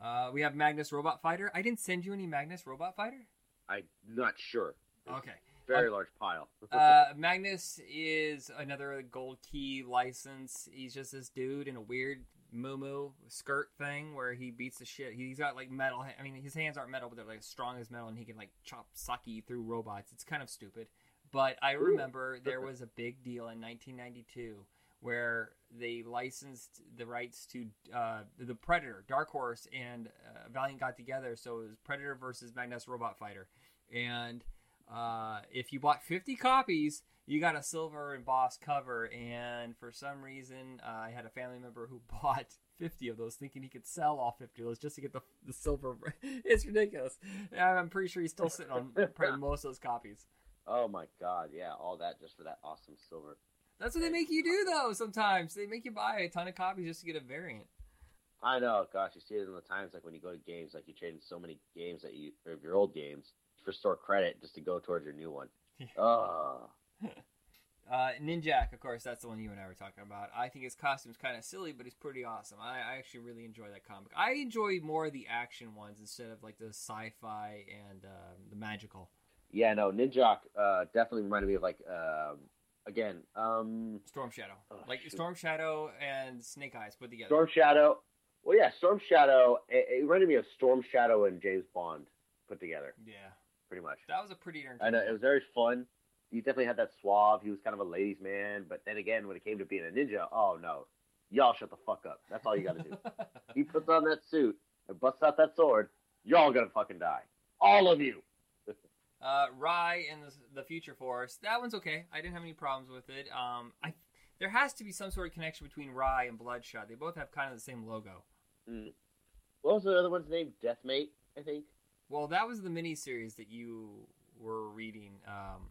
Uh, we have Magnus Robot Fighter. I didn't send you any Magnus Robot Fighter. I'm not sure. Okay. Very large pile. Uh, Magnus is another gold key license. He's just this dude in a weird moo skirt thing where he beats the shit. He's got like metal. I mean, his hands aren't metal, but they're like as strong as metal, and he can like chop sake through robots. It's kind of stupid. But I remember there was a big deal in 1992 where they licensed the rights to uh, the Predator, Dark Horse, and uh, Valiant got together. So it was Predator versus Magnus Robot Fighter, and uh, if you bought 50 copies, you got a silver embossed cover, and for some reason, uh, I had a family member who bought 50 of those, thinking he could sell all 50 of those just to get the, the silver. it's ridiculous. I'm pretty sure he's still sitting on most of those copies. Oh my god, yeah, all that just for that awesome silver. That's what they make you do, though. Sometimes they make you buy a ton of copies just to get a variant. I know, gosh, you see it in the times like when you go to games, like you trade in so many games that you of your old games for store credit just to go towards your new one. Oh, Uh, Ninjak, of course, that's the one you and I were talking about. I think his costume's kind of silly, but he's pretty awesome. I, I actually really enjoy that comic. I enjoy more of the action ones instead of like the sci-fi and um, the magical. yeah, no, Ninjak uh, definitely reminded me of like um, again, um, Storm Shadow, Oh, like shoot. Storm Shadow and Snake Eyes put together. Storm Shadow. Well, yeah, Storm Shadow. It, it reminded me of Storm Shadow and James Bond put together, Yeah, pretty much. that was a pretty darn. I know it was very fun. He definitely had that suave. He was kind of a ladies' man, but then again, when it came to being a ninja, oh no, y'all shut the fuck up. That's all you got to do. he puts on that suit and busts out that sword. Y'all gonna fucking die, all of you. Uh, Rai and the, the Future Force. That one's okay. I didn't have any problems with it. Um, I there has to be some sort of connection between Rai and Bloodshot. They both have kind of the same logo. Mm. What was the other one's name? Deathmate, I think. Well, that was the miniseries that you were reading. Um,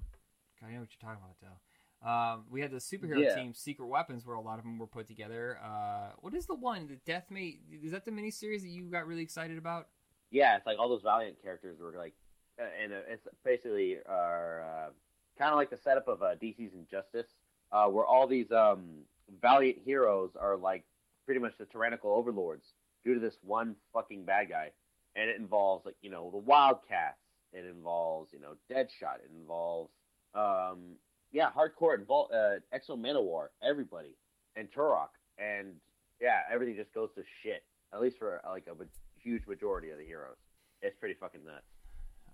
God, I know what you're talking about, though. Um, we had the superhero Yeah. team, Secret Weapons, where a lot of them were put together. Uh, what is the one, the Deathmate? Is that the miniseries that you got really excited about? Yeah, it's like all those Valiant characters were like, and uh, it's basically are uh, kind of like the setup of uh, DC's Injustice, uh, where all these um, Valiant heroes are like pretty much the tyrannical overlords due to this one fucking bad guy, and it involves like you know the Wildcats, it involves you know Deadshot, it involves um, yeah hardcore invol- uh, X-O Manowar, everybody, and Turok, and yeah everything just goes to shit. At least for like a huge majority of the heroes, it's pretty fucking nuts.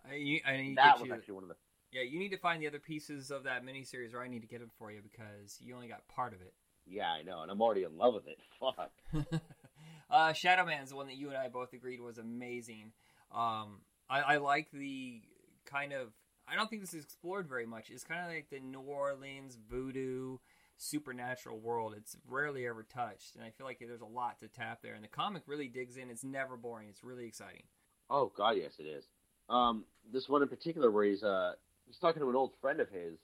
I, you, I need that was you, actually one of the yeah, you need to find the other pieces of that miniseries, or I need to get them for you because you only got part of it. yeah I know, and I'm already in love with it. Fuck. uh, Shadow Man is the one that you and I both agreed was amazing. Um, I, I like the kind of. I don't think this is explored very much. It's kind of like the New Orleans voodoo supernatural world. It's rarely ever touched, and I feel like there's a lot to tap there. And the comic really digs in. It's never boring. It's really exciting. Oh god, yes it is. Um, this one in particular where he's uh he's talking to an old friend of his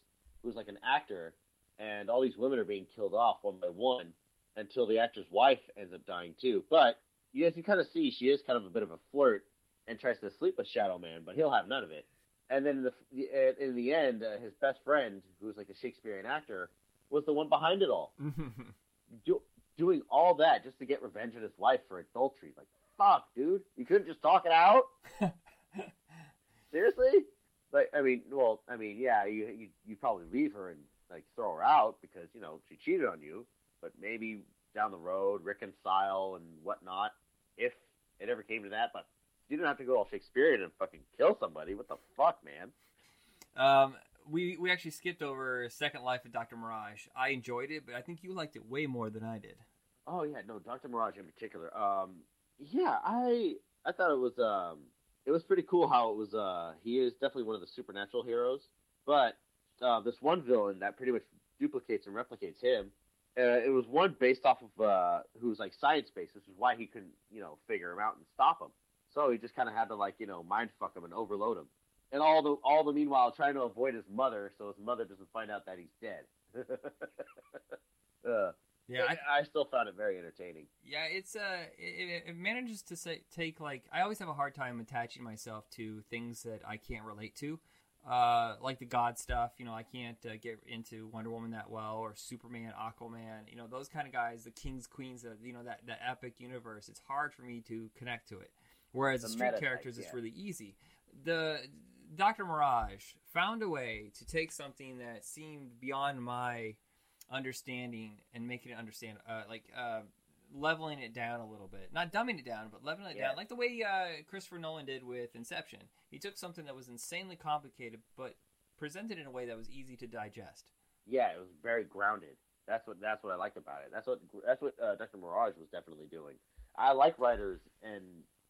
who's like an actor, and all these women are being killed off one by one until the actor's wife ends up dying too. But as you guys can kind of see she is kind of a bit of a flirt and tries to sleep with Shadow Man, but he'll have none of it. And then in the in the end, uh, his best friend, who's like a Shakespearean actor, was the one behind it all. do, doing all that just to get revenge on his wife for adultery. Like, fuck, dude. You couldn't just talk it out? Seriously? Like, I mean, well, I mean, yeah, you you you probably leave her and like throw her out because you know she cheated on you. But maybe down the road reconcile and whatnot if it ever came to that. But you didn't have to go all Shakespearean and fucking kill somebody. What the fuck, man? um, we we actually skipped over Second Life of Doctor Mirage. I enjoyed it, but I think you liked it way more than I did. Oh yeah, no, Doctor Mirage in particular. Um, yeah, I I thought it was um it was pretty cool how it was. Uh, he is definitely one of the supernatural heroes, but uh, this one villain that pretty much duplicates and replicates him. Uh, it was one based off of uh, who's like science based, which is why he couldn't you know figure him out and stop him. So he just kind of had to like you know mind fuck him and overload him, and all the all the meanwhile trying to avoid his mother so his mother doesn't find out that he's dead. uh, Yeah, I, I, still found it very entertaining. Yeah, it's uh, it, it manages to say, take like I always have a hard time attaching myself to things that I can't relate to, uh, like the God stuff. You know, I can't uh, get into Wonder Woman that well, or Superman, Aquaman. You know, those kind of guys, the kings, queens of you know that that epic universe. It's hard for me to connect to it. Whereas the, The street characters, it's really easy. The Doctor Mirage found a way to take something that seemed beyond my understanding and making it understand, uh, like uh, leveling it down a little bit, not dumbing it down, but leveling it Yeah. down, like the way uh, Christopher Nolan did with Inception. He took something that was insanely complicated, but presented in a way that was easy to digest. Yeah, it was very grounded. That's what that's what I liked about it. That's what that's what uh, Dr. Mirage was definitely doing. I like writers and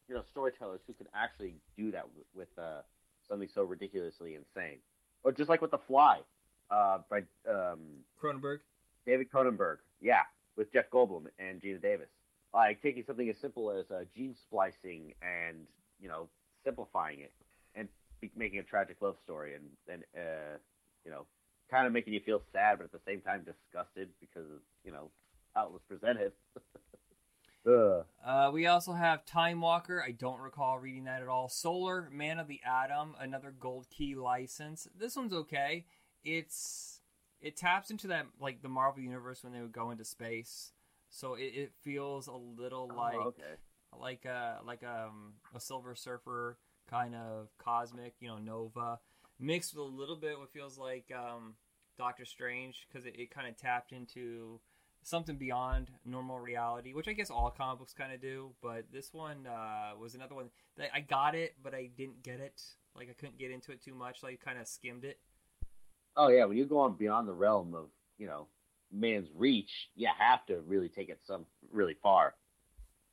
you know storytellers who can actually do that with, with uh, something so ridiculously insane, or just like with The Fly. Uh, by um, Cronenberg. David Cronenberg. Yeah, with Jeff Goldblum and Geena Davis. Like taking something as simple as uh, gene splicing and you know simplifying it and be- making a tragic love story and and uh, you know kind of making you feel sad but at the same time disgusted because you know how it was presented. Uh, we also have Time Walker. I don't recall reading that at all. Solar, Man of the Atom, another Gold Key license. This one's okay. It's it taps into that like the Marvel universe when they would go into space, so it, it feels a little like oh, okay. like a like um, a Silver Surfer kind of cosmic, you know, Nova, mixed with a little bit what feels like um, Doctor Strange because it, it kind of tapped into something beyond normal reality, which I guess all comic books kind of do. But this one uh, was another one that I got it, but I didn't get it. Like I couldn't get into it too much. Like kind of skimmed it. Oh yeah, when you go on beyond the realm of you know man's reach, you have to really take it some really far.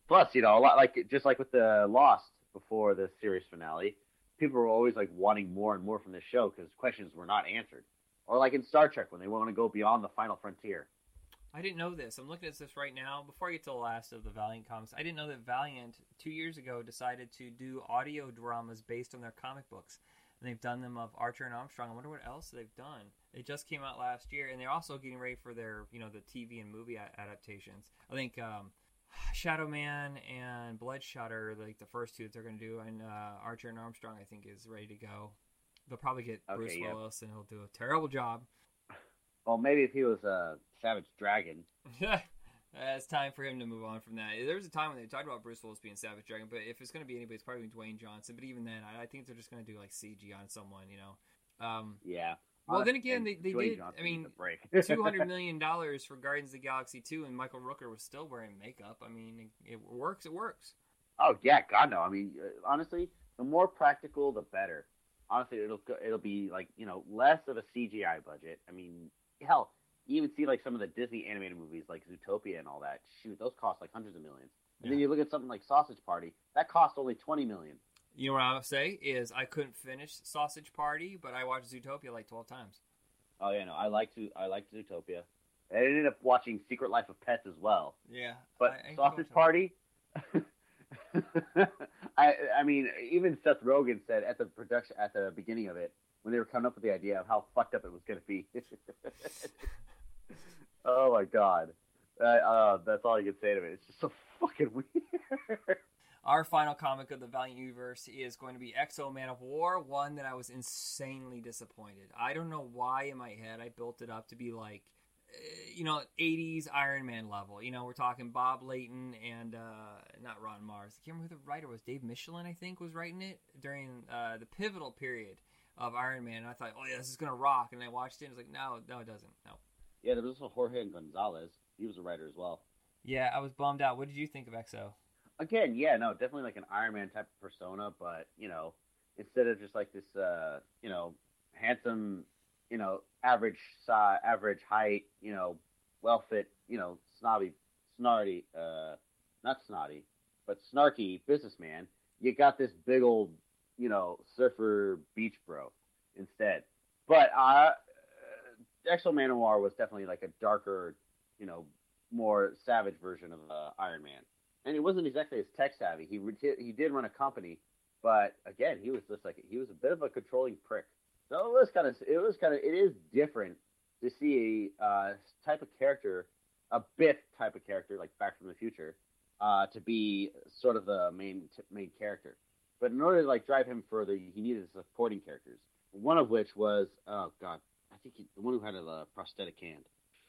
Plus, you know, a lot like just like with the Lost before the series finale, people were always like wanting more and more from the show because questions were not answered. Or like in Star Trek when they want to go beyond the final frontier. I didn't know this. I'm looking at this right now. Before I get to the last of the Valiant comics, I didn't know that Valiant two years ago decided to do audio dramas based on their comic books, and they've done them of Archer and Armstrong. I wonder what else they've done. It just came out last year, and they're also getting ready for their you know the TV and movie a- adaptations. I think um, Shadow Man and Bloodshot are like the first two that they're going to do, and uh, Archer and Armstrong I think is ready to go. They'll probably get Okay, Bruce yeah. Willis, and he'll do a terrible job. Well, maybe if he was a Savage Dragon. Uh, it's time for him to move on from that. There was a time when they talked about Bruce Willis being Savage Dragon, but if it's going to be anybody, it's probably Dwayne Johnson. But even then, I, I think they're just going to do like CG on someone, you know. Um, Yeah. Well, then again, they- they Dwayne did- Johnson I mean, two hundred million dollars for Guardians of the Galaxy two, and Michael Rooker was still wearing makeup. I mean, it, it works. It works. Oh yeah, God no. I mean, uh, honestly, the more practical, the better. Honestly, it'll go- it'll be like you know less of a CGI budget. I mean, hell, you even see like some of the Disney animated movies like Zootopia and all that. Shoot, those cost like hundreds of millions. And then you look at something like Sausage Party, that cost only twenty million. You know what I would say is I couldn't finish Sausage Party, but I watched Zootopia like twelve times. Oh yeah, no, I like to I like Zootopia. I ended up watching Secret Life of Pets as well. Yeah, But I- I Sausage Party, I I mean, even Seth Rogen said at the production at the beginning of it when they were coming up with the idea of how fucked up it was going to be. oh my god, uh, uh, that's all you can say to it. It's just so fucking weird. Our final comic of the Valiant Universe is going to be X-O Manowar, one that I was insanely disappointed. I don't know why in my head I built it up to be like, uh, you know, 80s Iron Man level. You know, we're talking Bob Layton and uh, not Ron Marz. I can't remember who the writer was. Dave Michelin, I think, was writing it during uh, the pivotal period of Iron Man. And I thought, oh yeah, this is gonna rock. And I watched it and I was like, no, no, it doesn't. No. Yeah, there was also Jorge Gonzalez. He was a writer as well. Yeah, I was bummed out. What did you think of Exo? Again, yeah, no, definitely like an Iron Man type of persona, but you know, instead of just like this, uh, you know, handsome, you know, average size, average height, you know, well fit, you know, snobby, snarty, uh, not snotty, but snarky businessman, you got this big old, you know, surfer beach bro instead. But uh, X-O Manowar was definitely like a darker, you know, more savage version of uh, Iron Man and he wasn't exactly as tech savvy. He he did run a company, but again, he was just like he was a bit of a controlling prick. So it was kind of it was kind of it is different to see a uh, type of character, a Biff type of character like Back from the Future, uh, to be sort of the main t- main character. But in order to like drive him further, he needed supporting characters. One of which was oh god, I think he, the one who had a uh, prosthetic hand.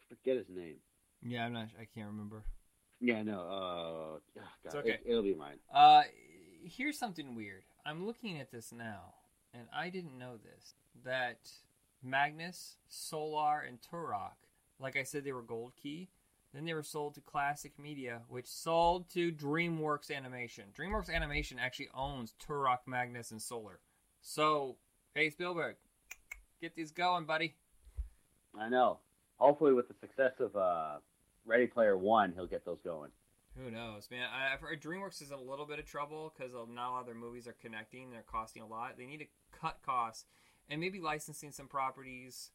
Forget his name. Yeah, I'm not. I can't remember. Yeah, no. Uh, oh, God, It's okay. It, it'll be mine. Uh, here's something weird. I'm looking at this now, and I didn't know this. That Magnus, Solar, and Turok, like I said, they were Gold Key. Then they were sold to Classic Media, which sold to DreamWorks Animation. DreamWorks Animation actually owns Turok, Magnus, and Solar. So, hey Spielberg, get these going, buddy. I know. Hopefully, with the success of uh, Ready Player One, he'll get those going. Who knows, man? I- I've heard DreamWorks is in a little bit of trouble because not a lot of their movies are connecting. They're costing a lot. They need to cut costs and maybe licensing some properties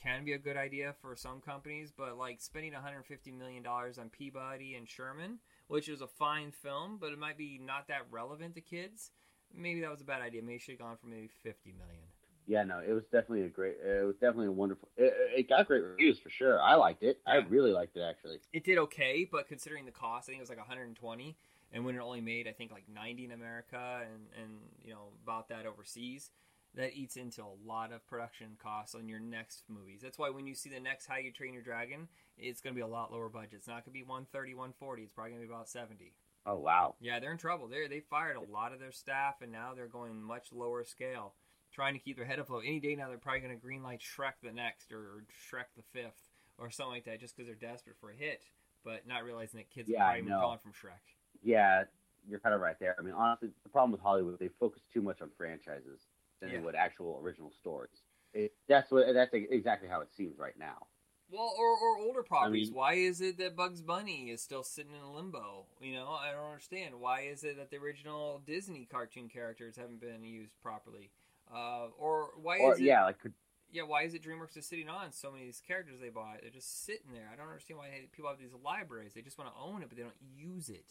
can be a good idea for some companies, but like spending 150 million dollars on Peabody and Sherman, which is a fine film, but it might be not that relevant to kids. Maybe that was a bad idea. Maybe should have gone for maybe 50 million. Yeah, no, it was definitely a great. It was definitely a wonderful. It, it got great reviews for sure. I liked it. I really liked it actually. It did okay, but considering the cost, I think it was like 120, and when it only made I think like 90 in America and and you know about that overseas, that eats into a lot of production costs on your next movies. That's why when you see the next How You Train Your Dragon, it's going to be a lot lower budget. It's not going to be 130, 140. It's probably going to be about 70. Oh wow. Yeah, they're in trouble. They they fired a lot of their staff, and now they're going much lower scale, trying to keep their head afloat. Any day now, they're probably going to greenlight Shrek the next or Shrek the fifth or something like that, just because they're desperate for a hit, but not realizing that kids Yeah, are I probably moved from Shrek. Yeah, you're kind of right there. I mean, honestly, the problem with Hollywood, they focus too much on franchises than they would actual original stories. It, that's what. That's exactly how it seems right now. Well, or, or older properties. mean- Why is it that Bugs Bunny is still sitting in limbo? You know, I don't understand. Why is it that the original Disney cartoon characters haven't been used properly? Uh, or why Or is it? yeah, like could- yeah, why is it DreamWorks is sitting on so many of these characters they bought? They're just sitting there. I don't understand why people have these libraries. They just want to own it, but they don't use it.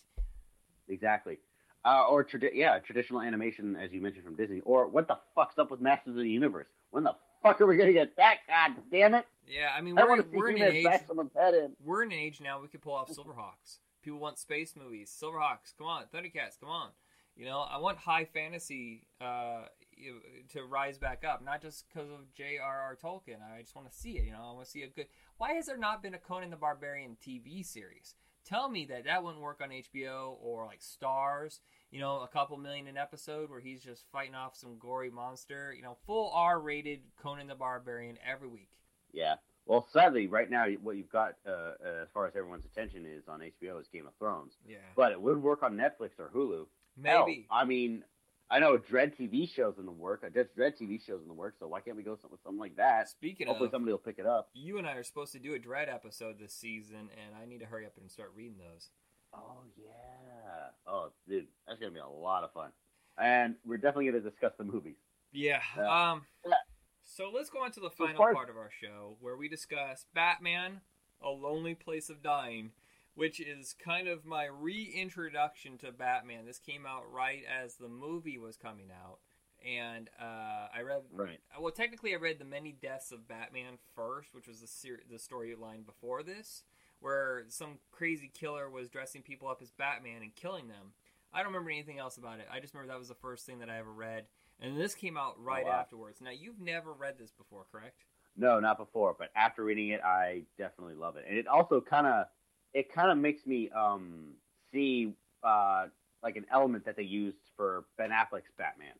exactly. Uh, or tradi- yeah, traditional animation, as you mentioned from Disney. Or what the fuck's up with Masters of the Universe? When the fuck are we gonna get that? God damn it! Yeah, I mean, I we're, want to see we're in an age. bash someone's head in. We're in an age now we could pull off Silverhawks. People want space movies. Silverhawks, come on. Thundercats, come on. You know, I want high fantasy uh, to rise back up, not just because of J.R.R. Tolkien. I just want to see it. You know, I want to see a good. Why has there not been a Conan the Barbarian TV series? Tell me that that wouldn't work on HBO or like Starz. You know, a couple million an episode where he's just fighting off some gory monster. You know, full R-rated Conan the Barbarian every week. Yeah. Well, sadly, right now, what you've got uh, uh, as far as everyone's attention is on HBO is Game of Thrones, Yeah, but it would work on Netflix or Hulu. maybe. Hell, I mean, I know Dredd TV shows in the work. Dredd Dredd TV shows in the work. So why can't we go with something like that? Speaking Hopefully, of, somebody will pick it up. you and I are supposed to do a Dredd episode this season, and I need to hurry up and start reading those. Oh yeah. Oh, dude, that's gonna be a lot of fun. And we're definitely gonna discuss the movies. Yeah. Yeah. Um. Yeah. So let's go on to the final part of our show, where we discuss Batman: A Lonely Place of Dying, which is kind of my reintroduction to Batman. This came out right as the movie was coming out, and uh, I read Right. well, technically, I read the Many Deaths of Batman first, which was the ser- the storyline before this, where some crazy killer was dressing people up as Batman and killing them. I don't remember anything else about it. I just remember that was the first thing that I ever read, and this came out right Oh, wow. afterwards. Now, you've never read this before, correct? No, not before, but after reading it, I definitely love it. And it also kind of, it kind of makes me um, see uh, like an element that they used for Ben Affleck's Batman.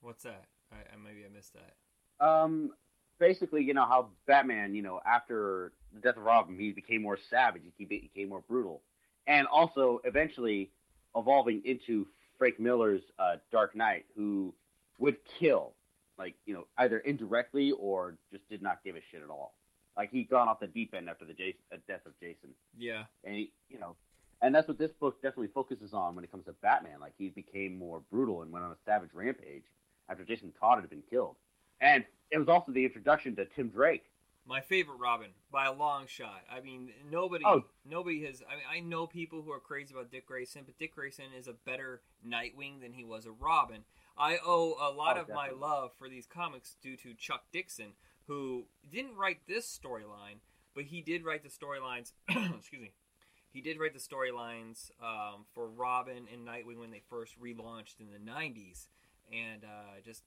What's that? I, I maybe I missed that. Um, basically, you know how Batman, you know, after the death of Robin, he became more savage. He became more brutal, and also eventually evolving into Frank Miller's uh, Dark Knight, who would kill, like you know, either indirectly or just did not give a shit at all. Like he'd gone off the deep end after the Jason, uh, death of Jason, Yeah. and he, you know, and that's what this book definitely focuses on when it comes to Batman. Like he became more brutal and went on a savage rampage after Jason Todd had been killed. And it was also the introduction to Tim Drake. My favorite Robin by a long shot. I mean, nobody, Oh. nobody has. I mean, I know people who are crazy about Dick Grayson, but Dick Grayson is a better Nightwing than he was a Robin. I owe a lot Oh, of my love for these comics due to Chuck Dixon, who didn't write this storyline, but he did write the storylines. excuse me. He did write the storylines um, for Robin and Nightwing when they first relaunched in the '90s, and uh, just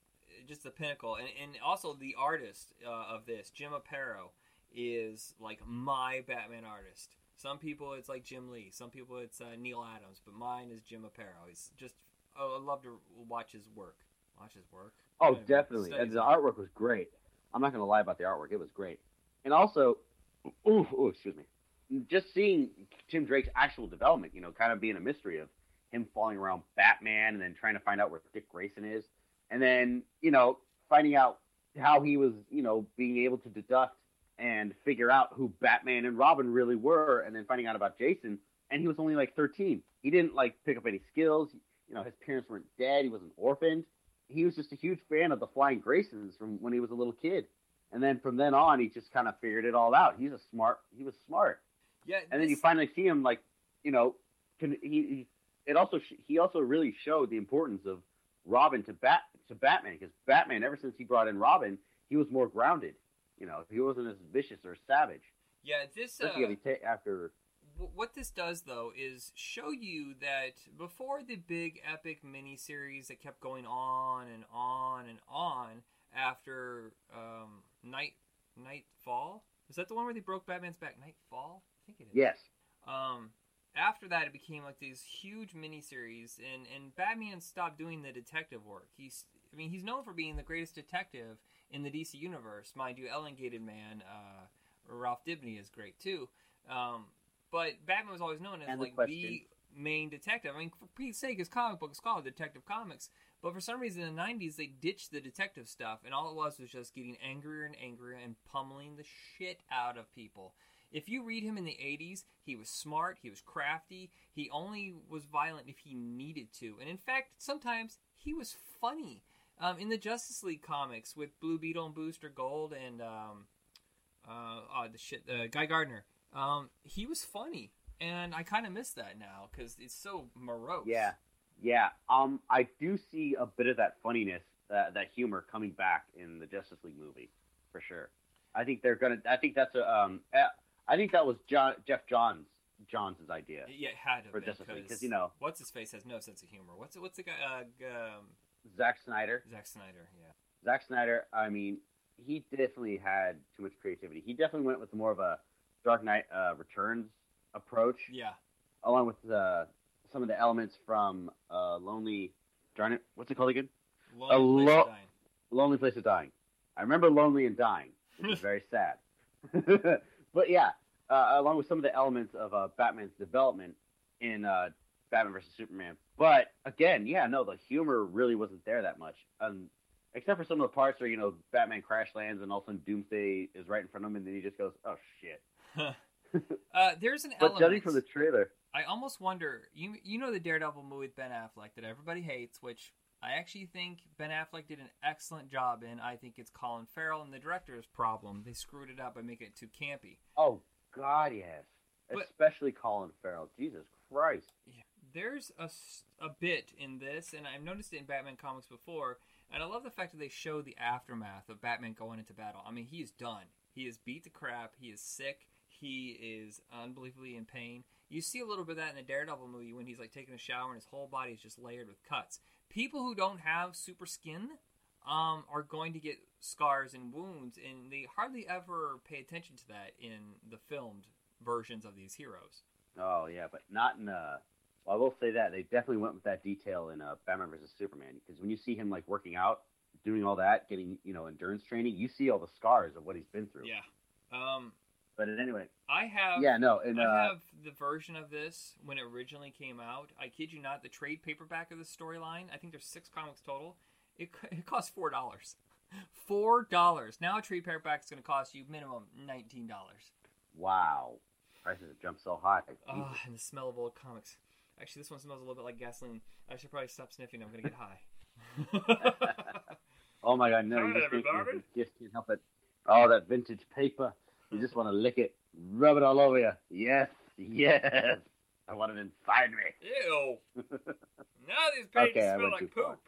just the pinnacle. And, and also the artist uh, of this, Jim Aparo, is like my Batman artist. Some people it's like Jim Lee. Some people it's uh, Neal Adams. But mine is Jim Aparo. He's just oh, I love to watch his work. Watch his work. Oh, definitely. And the artwork was great. I'm not going to lie about the artwork. It was great. And also, ooh, ooh, excuse me. Just seeing Tim Drake's actual development, you know, kind of being a mystery of him falling around Batman and then trying to find out where Dick Grayson is. And then, you know, finding out how he was, you know, being able to deduct and figure out who Batman and Robin really were, and then finding out about Jason. And he was only like 13. He didn't like pick up any skills. You know, his parents weren't dead. He wasn't orphaned. He was just a huge fan of the Flying Graysons from when he was a little kid. and then from then on, he just kind of figured it all out. He's a smart. He was smart, Yeah, and then you finally see him like, you know, can he? he it also he also really showed the importance of Robin to bat to Batman because Batman ever since he brought in Robin, he was more grounded. You know, he wasn't as vicious or savage. yeah, this uh, after what this does though is show you that before the big epic miniseries that kept going on and on and on after um, night Knightfall? Is that the one where they broke batman's back? Knightfall? I think it is. Yes, um, after that, it became like these huge miniseries, and and Batman stopped doing the detective work. He's, I mean, he's known for being the greatest detective in the DC universe, mind you. Elongated Man, uh, Ralph Dibny is great too, um, but Batman was always known as And like question. the main detective. I mean, for Pete's sake, his comic book is called Detective Comics. But for some reason in the 90s, they ditched the detective stuff, and all it was was just getting angrier and angrier and pummeling the shit out of people. If you read him in the 80s, he was smart, he was crafty, he only was violent if he needed to. And in fact, sometimes he was funny. Um, in the Justice League comics with Blue Beetle and Booster Gold and um, uh, oh, the shit, uh, Guy Gardner, um, he was funny. And I kind of miss that now because it's so morose. yeah, yeah. Um, I do see a bit of that funniness, uh, that humor coming back in the Justice League movie, for sure. I think they're gonna. I think that's a. Um, eh, I think that was John, Geoff Johns Johns' idea. Yeah, it had to For be Justice League, 'cause, because you know- what's his face has no sense of humor. What's what's the guy? Uh, um, Zack Snyder. Zack Snyder. Yeah. Zack Snyder, I mean, he definitely had too much creativity. He definitely went with more of a Dark Knight uh, Returns approach, Yeah. along with uh, some of the elements from uh, Lonely. Darn it, what's it called again? Lonely Place lo- of Dying. Lonely Place of Dying. I remember Lonely and Dying, is very sad. but yeah, uh, along with some of the elements of uh, Batman's development in uh, Batman vs Superman. But again, yeah, no, the humor really wasn't there that much, um, except for some of the parts where you know Batman crash lands and all of a sudden Doomsday is right in front of him, and then he just goes, "Oh shit." Uh, there's an But element. judging from the trailer, I almost wonder. You you know the Daredevil movie with Ben Affleck that everybody hates, which I actually think Ben Affleck did an excellent job in. I think it's Colin Farrell and the director's problem. They screwed it up by making it too campy. oh god, yes, But- especially Colin Farrell. Jesus Christ. Yeah, There's a, a bit in this, and I've noticed it in Batman comics before, and I love the fact that they show the aftermath of Batman going into battle. I mean, he's done. He is beat to crap. He is sick. He is unbelievably in pain. You see a little bit of that in the Daredevil movie when he's like taking a shower and his whole body is just layered with cuts. People who don't have super skin um, are going to get scars and wounds, and they hardly ever pay attention to that in the filmed versions of these heroes. Oh yeah, but not in. Uh, well, I will say that they definitely went with that detail in uh, Batman vs Superman because when you see him like working out, doing all that, getting you know endurance training, you see all the scars of what he's been through. Yeah. Um, But anyway, I have. yeah, no, and I uh, have the version of this when it originally came out. I kid you not, the trade paperback of the storyline. I think there's six comics total. It, co- it costs four dollars. Four dollars. Now a trade paperback is going to cost you minimum nineteen dollars. wow, prices have jumped so high. Ah, and the smell of old comics. Actually, this one smells a little bit like gasoline. I should probably stop sniffing. I'm going to get high. oh my god, no, Hi, you just, you just can't help it. Oh, that vintage paper. You just want to lick it, rub it all over you. Yes, yes. I want it inside me. Ew. Now these pages Okay, smell like poop.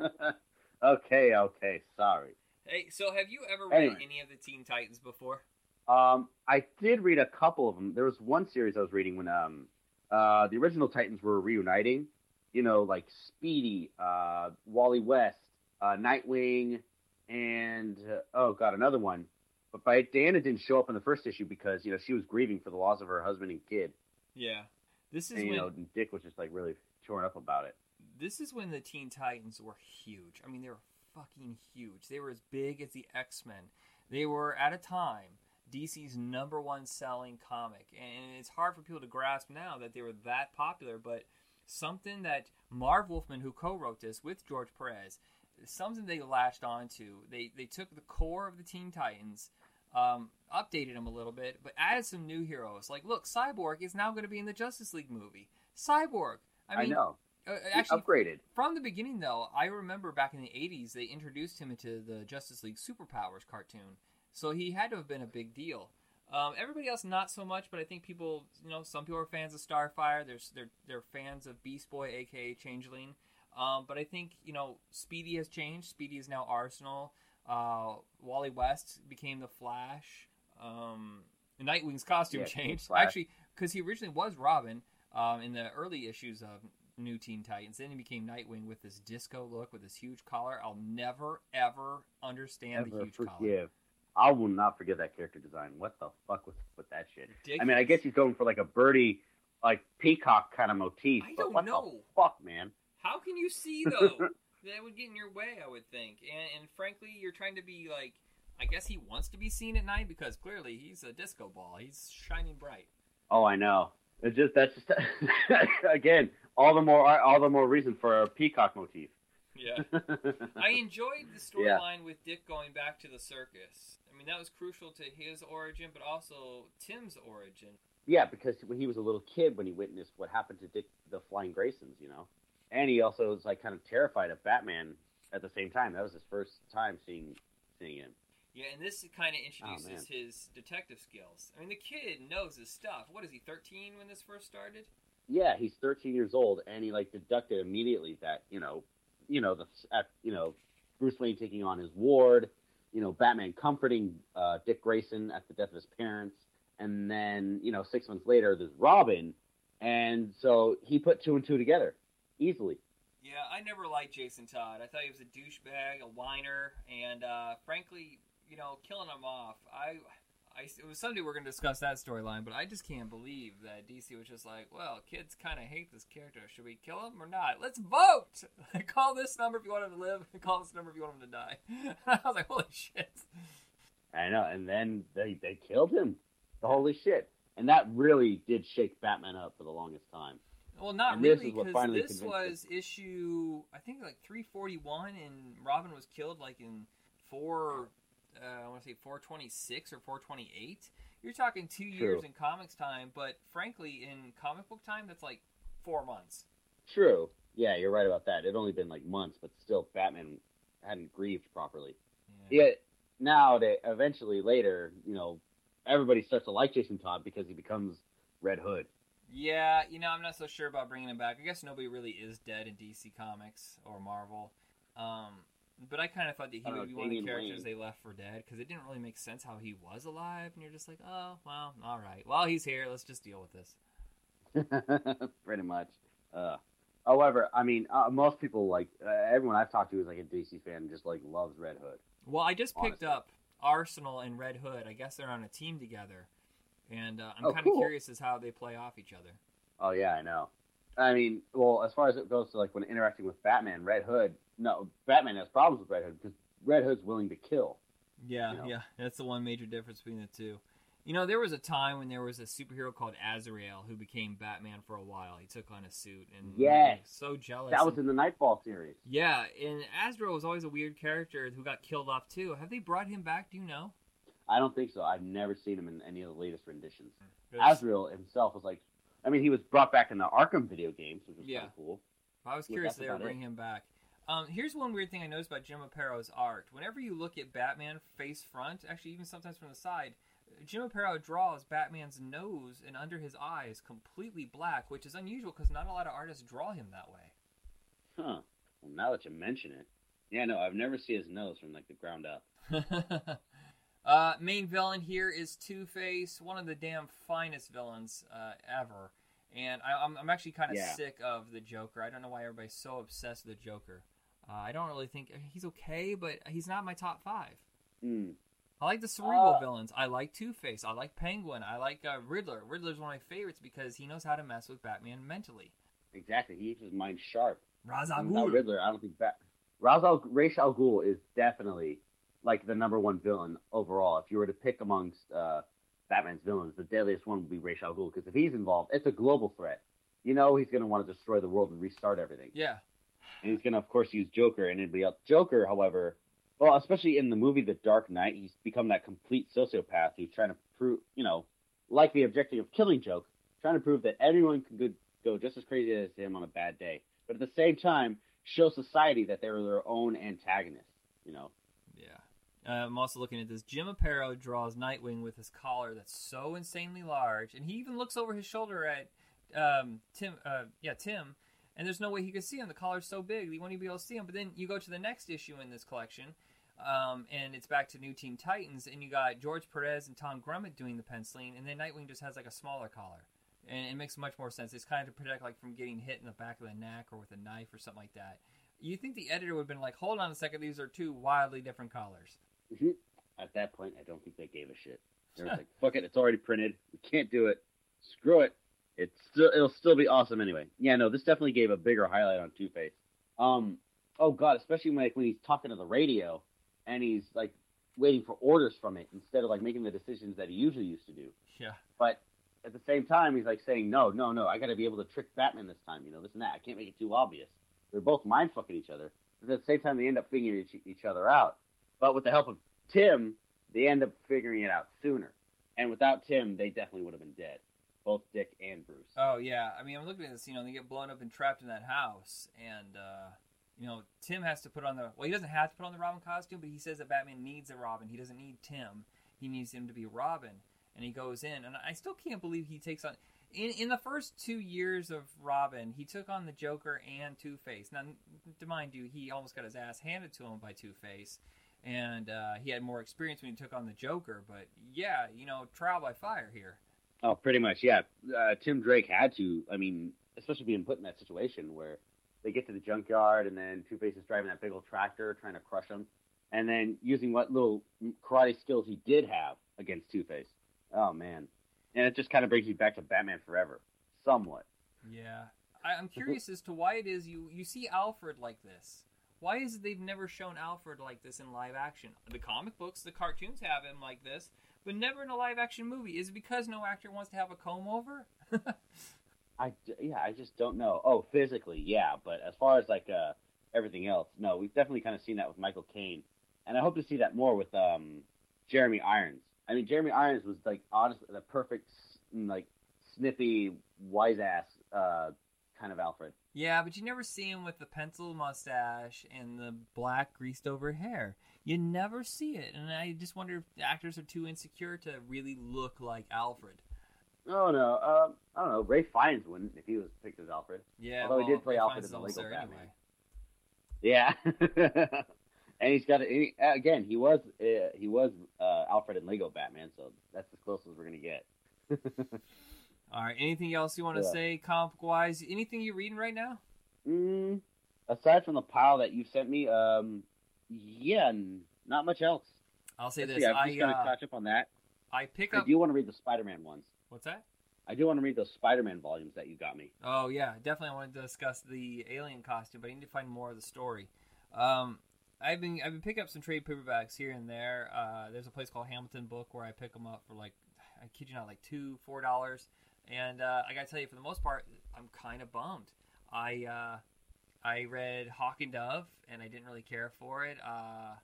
okay, okay, sorry. hey, so have you ever read Anyway. any of the Teen Titans before? Um, I did read a couple of them. There was one series I was reading when um, uh, the original Titans were reuniting. You know, like Speedy, uh, Wally West, uh, Nightwing, and uh, oh god, another one. But by Diana didn't show up in the first issue because you know she was grieving for the loss of her husband and kid, Yeah. This is and you when know Dick was just like really torn up about it. this is when the Teen Titans were huge. I mean, they were fucking huge. They were as big as the X Men. They were at a time DC's number one selling comic, and it's hard for people to grasp now that they were that popular. But something that Marv Wolfman, who co-wrote this with George Perez, something they latched onto. They they took the core of the Teen Titans. Um, updated them a little bit, but added some new heroes. Like, look, Cyborg is now going to be in the Justice League movie. Cyborg. I I, mean, know. Uh, actually, upgraded. from the beginning, though, I remember back in the '80s they introduced him into the Justice League Superpowers cartoon, so he had to have been a big deal. Um, everybody else not so much, but I think people, you know, some people are fans of Starfire. There's they're they're fans of Beast Boy, aka Changeling. Um, but I think you know Speedy has changed. Speedy is now Arsenal. Uh, Wally West became the Flash. Um, Nightwing's costume Yeah, changed actually because he originally was Robin um, in the early issues of New Teen Titans. Then he became Nightwing with this disco look with this huge collar. I'll never ever understand the Never huge collar. forgive. I will not forget that character design. What the fuck was with that shit? I mean, I guess he's going for like a birdie, like peacock kind of motif. I but don't what know. the fuck, man? How can you see though? that would get in your way, I would think. And, and frankly, you're trying to be like, I guess he wants to be seen at night because clearly he's a disco ball. He's shining bright. Oh, I know. It's just that's just again all the more all the more reason for a peacock motif. Yeah. I enjoyed the Yeah. storyline with Dick going back to the circus. I mean, that was crucial to his origin, but also Tim's origin. yeah, because when he was a little kid, when he witnessed what happened to Dick the Flying Graysons, you know, and he also was like kind of terrified of Batman at the same time. That was his first time seeing seeing him. Yeah, and this kind of Oh, introduces his detective skills. I mean, the kid knows his stuff. What is he, 13 when this first started? Yeah, he's 13 years old, and he like deducted immediately that you know, you know the you know Bruce Wayne taking on his ward, you know Batman comforting uh, Dick Grayson at the death of his parents, and then you know six months later there's Robin, and so he put two and two together easily. Yeah, I never liked Jason Todd. I thought he was a douchebag, a whiner, and uh, frankly, you know, killing him off. I, I it was someday we're going to discuss that storyline, but I just can't believe that DC was just like, well, kids kind of hate this character. Should we kill him or not? Let's vote. Call this number if you want him to live. And call this number if you want him to die. I was like, holy shit. I know, and then they they killed him. Holy shit, and that really did shake Batman up for the longest time. Well, not And really, because this convinced was issue, I think, like 341, and Robin was killed like in four, uh, I want to say 426 or 428. You're talking two years in comics time, but frankly, in comic book time, that's like four months. True. Yeah, you're right about that. It'd only been like months, but still, Batman hadn't grieved properly. Yeah. Yet now they eventually later, you know, everybody starts to like Jason Todd because he becomes Red Hood. Yeah, you know, I'm not so sure about bringing him back. I guess nobody really is dead in DC Comics or Marvel. Um, but I kind of thought that he would be one of the characters Wayne. they left for dead because it didn't really make sense how he was alive, and you're just like, oh, well, all right. Well, he's here. Let's just deal with this. Pretty much. Uh, however, I mean, uh, most people like uh, everyone I've talked to is like a DC fan, just like loves Red Hood. Well, I just picked up Arsenal and Red Hood. I guess they're on a team together, and uh, I'm Oh, kind of cool. curious as how they play off each other. Oh yeah, I know. I mean, well, as far as it goes to like when interacting with Batman, Red Hood, no, Batman has problems with Red Hood because Red Hood's willing to kill. Yeah, You know? yeah, that's the one major difference between the two. You know, there was a time when there was a superhero called Azrael who became Batman for a while. He took on a suit, and yeah, so jealous. That was in the Knightfall series. yeah, and Azrael was always a weird character who got killed off too. Have they brought him back? Do you know? I don't think so. I've never seen him in any of the latest renditions. It's- Azrael himself was like, I mean, he was brought back in the Arkham video games, which was Yeah. kind of cool. I was curious if they were bringing him back. Um, here's one weird thing I noticed about Jim Aparo's art. Whenever you look at Batman face front, actually even sometimes from the side, Jim Aparo draws Batman's nose and under his eyes completely black, which is unusual because not a lot of artists draw him that way. Huh. Well, now that you mention it, yeah, no, I've never seen his nose from like the ground up. uh, main villain here is Two Face, one of the damn finest villains uh, ever. And I, I'm, I'm actually kind of Yeah. sick of the Joker. I don't know why everybody's so obsessed with the Joker. Uh, I don't really think he's okay, but he's not my top five. Hmm. I like the cerebral Uh, villains. I like Two Face. I like Penguin. I like uh, Riddler. Riddler's one of my favorites because he knows how to mess with Batman mentally. Exactly. He keeps his mind sharp. Ra's al Ghul. Riddler, I don't think Bat. Ra's al Ra's al Ghul is definitely like the number one villain overall. If you were to pick amongst uh, Batman's villains, the deadliest one would be Ra's al Ghul because if he's involved, it's a global threat. You know he's going to want to destroy the world and restart everything. Yeah. and he's going to, of course, use Joker and anybody else. Joker, however, well, especially in the movie The Dark Knight, he's become that complete sociopath who's trying to prove, you know, like the objective of killing Joke, trying to prove that everyone can go, go just as crazy as him on a bad day. but at the same time, show society that they're their own antagonists. You know. Uh, I'm also looking at this. Jim Aparo draws Nightwing with his collar that's so insanely large, and he even looks over his shoulder at um, Tim. Uh, yeah, Tim. And there's no way he could see him. The collar's so big, he won't even be able to see him. But then you go to the next issue in this collection, um, and it's back to New Teen Titans, and you got George Perez and Tom Grummett doing the penciling, and then Nightwing just has like a smaller collar, and it makes much more sense. It's kind of to protect like from getting hit in the back of the neck or with a knife or something like that. You think the editor would have been like, "Hold on a second, these are two wildly different collars." Mhm. At that point, I don't think they gave a shit. They were like, "Fuck it, it's already printed. We can't do it. Screw it. It's still it'll still be awesome anyway." Yeah, no, this definitely gave a bigger highlight on Two Face. Um, oh god, especially when, like when he's talking to the radio and he's like waiting for orders from it instead of like making the decisions that he usually used to do. Yeah. But at the same time, he's like saying, "No, no, no, I got to be able to trick Batman this time. You know, this and that. I can't make it too obvious." They're both mind fucking each other. But at the same time, they end up figuring each, each other out. But with the help of Tim, they end up figuring it out sooner. And without Tim, they definitely would have been dead, both Dick and Bruce. Oh yeah, I mean, I'm looking at this. You know, they get blown up and trapped in that house, and uh, you know, Tim has to put on the. Well, he doesn't have to put on the Robin costume, but he says that Batman needs a Robin. He doesn't need Tim. He needs him to be Robin, and he goes in. And I still can't believe he takes on. In, in the first two years of Robin, he took on the Joker and Two Face. Now, to mind you, he almost got his ass handed to him by Two Face, and uh, he had more experience when he took on the Joker. But yeah, you know, trial by fire here. Oh, pretty much, yeah. Uh, Tim Drake had to. I mean, especially being put in that situation where they get to the junkyard and then Two Face is driving that big old tractor trying to crush him, and then using what little karate skills he did have against Two Face. Oh man, and it just kind of brings you back to Batman Forever, somewhat. Yeah, I, I'm curious as to why it is you you see Alfred like this. Why is it they've never shown Alfred like this in live action? The comic books, the cartoons have him like this, but never in a live action movie. Is it because no actor wants to have a comb over? I yeah, I just don't know. Oh, physically, yeah, but as far as like uh, everything else, no, we've definitely kind of seen that with Michael Caine, and I hope to see that more with um, Jeremy Irons. I mean, Jeremy Irons was like honestly the perfect like snippy wise ass uh, kind of Alfred. yeah, but you never see him with the pencil mustache and the black greased over hair. You never see it, and I just wonder if the actors are too insecure to really look like Alfred. Oh no, um, I don't know. Ralph Fiennes wouldn't if he was picked as Alfred. Yeah, Although he did play Ray Alfred Fiennes in the Lego Batman. Yeah, and he's got a, again. He was uh, he was uh, Alfred in Lego Batman, so that's as close as we're gonna get. All right. Anything else you want to Yeah. say, comic wise? Anything you're reading right now? Mm, aside from the pile that you sent me, um, yeah, not much else. I'll say Let's this: see, I'm I just gonna uh, catch up on that. I pick I up. do want to read the Spider-Man ones. What's that? I do want to read those Spider-Man volumes that you got me. Oh yeah, definitely. I want to discuss the alien costume, but I need to find more of the story. Um, I've been I've been picking up some trade paperbacks here and there. Uh, there's a place called Hamilton Book where I pick them up for like I kid you not, like two four dollars. And uh, I gotta tell you, for the most part, I'm kind of bummed. I uh, I read Hawk and Dove, and I didn't really care for it. Uh,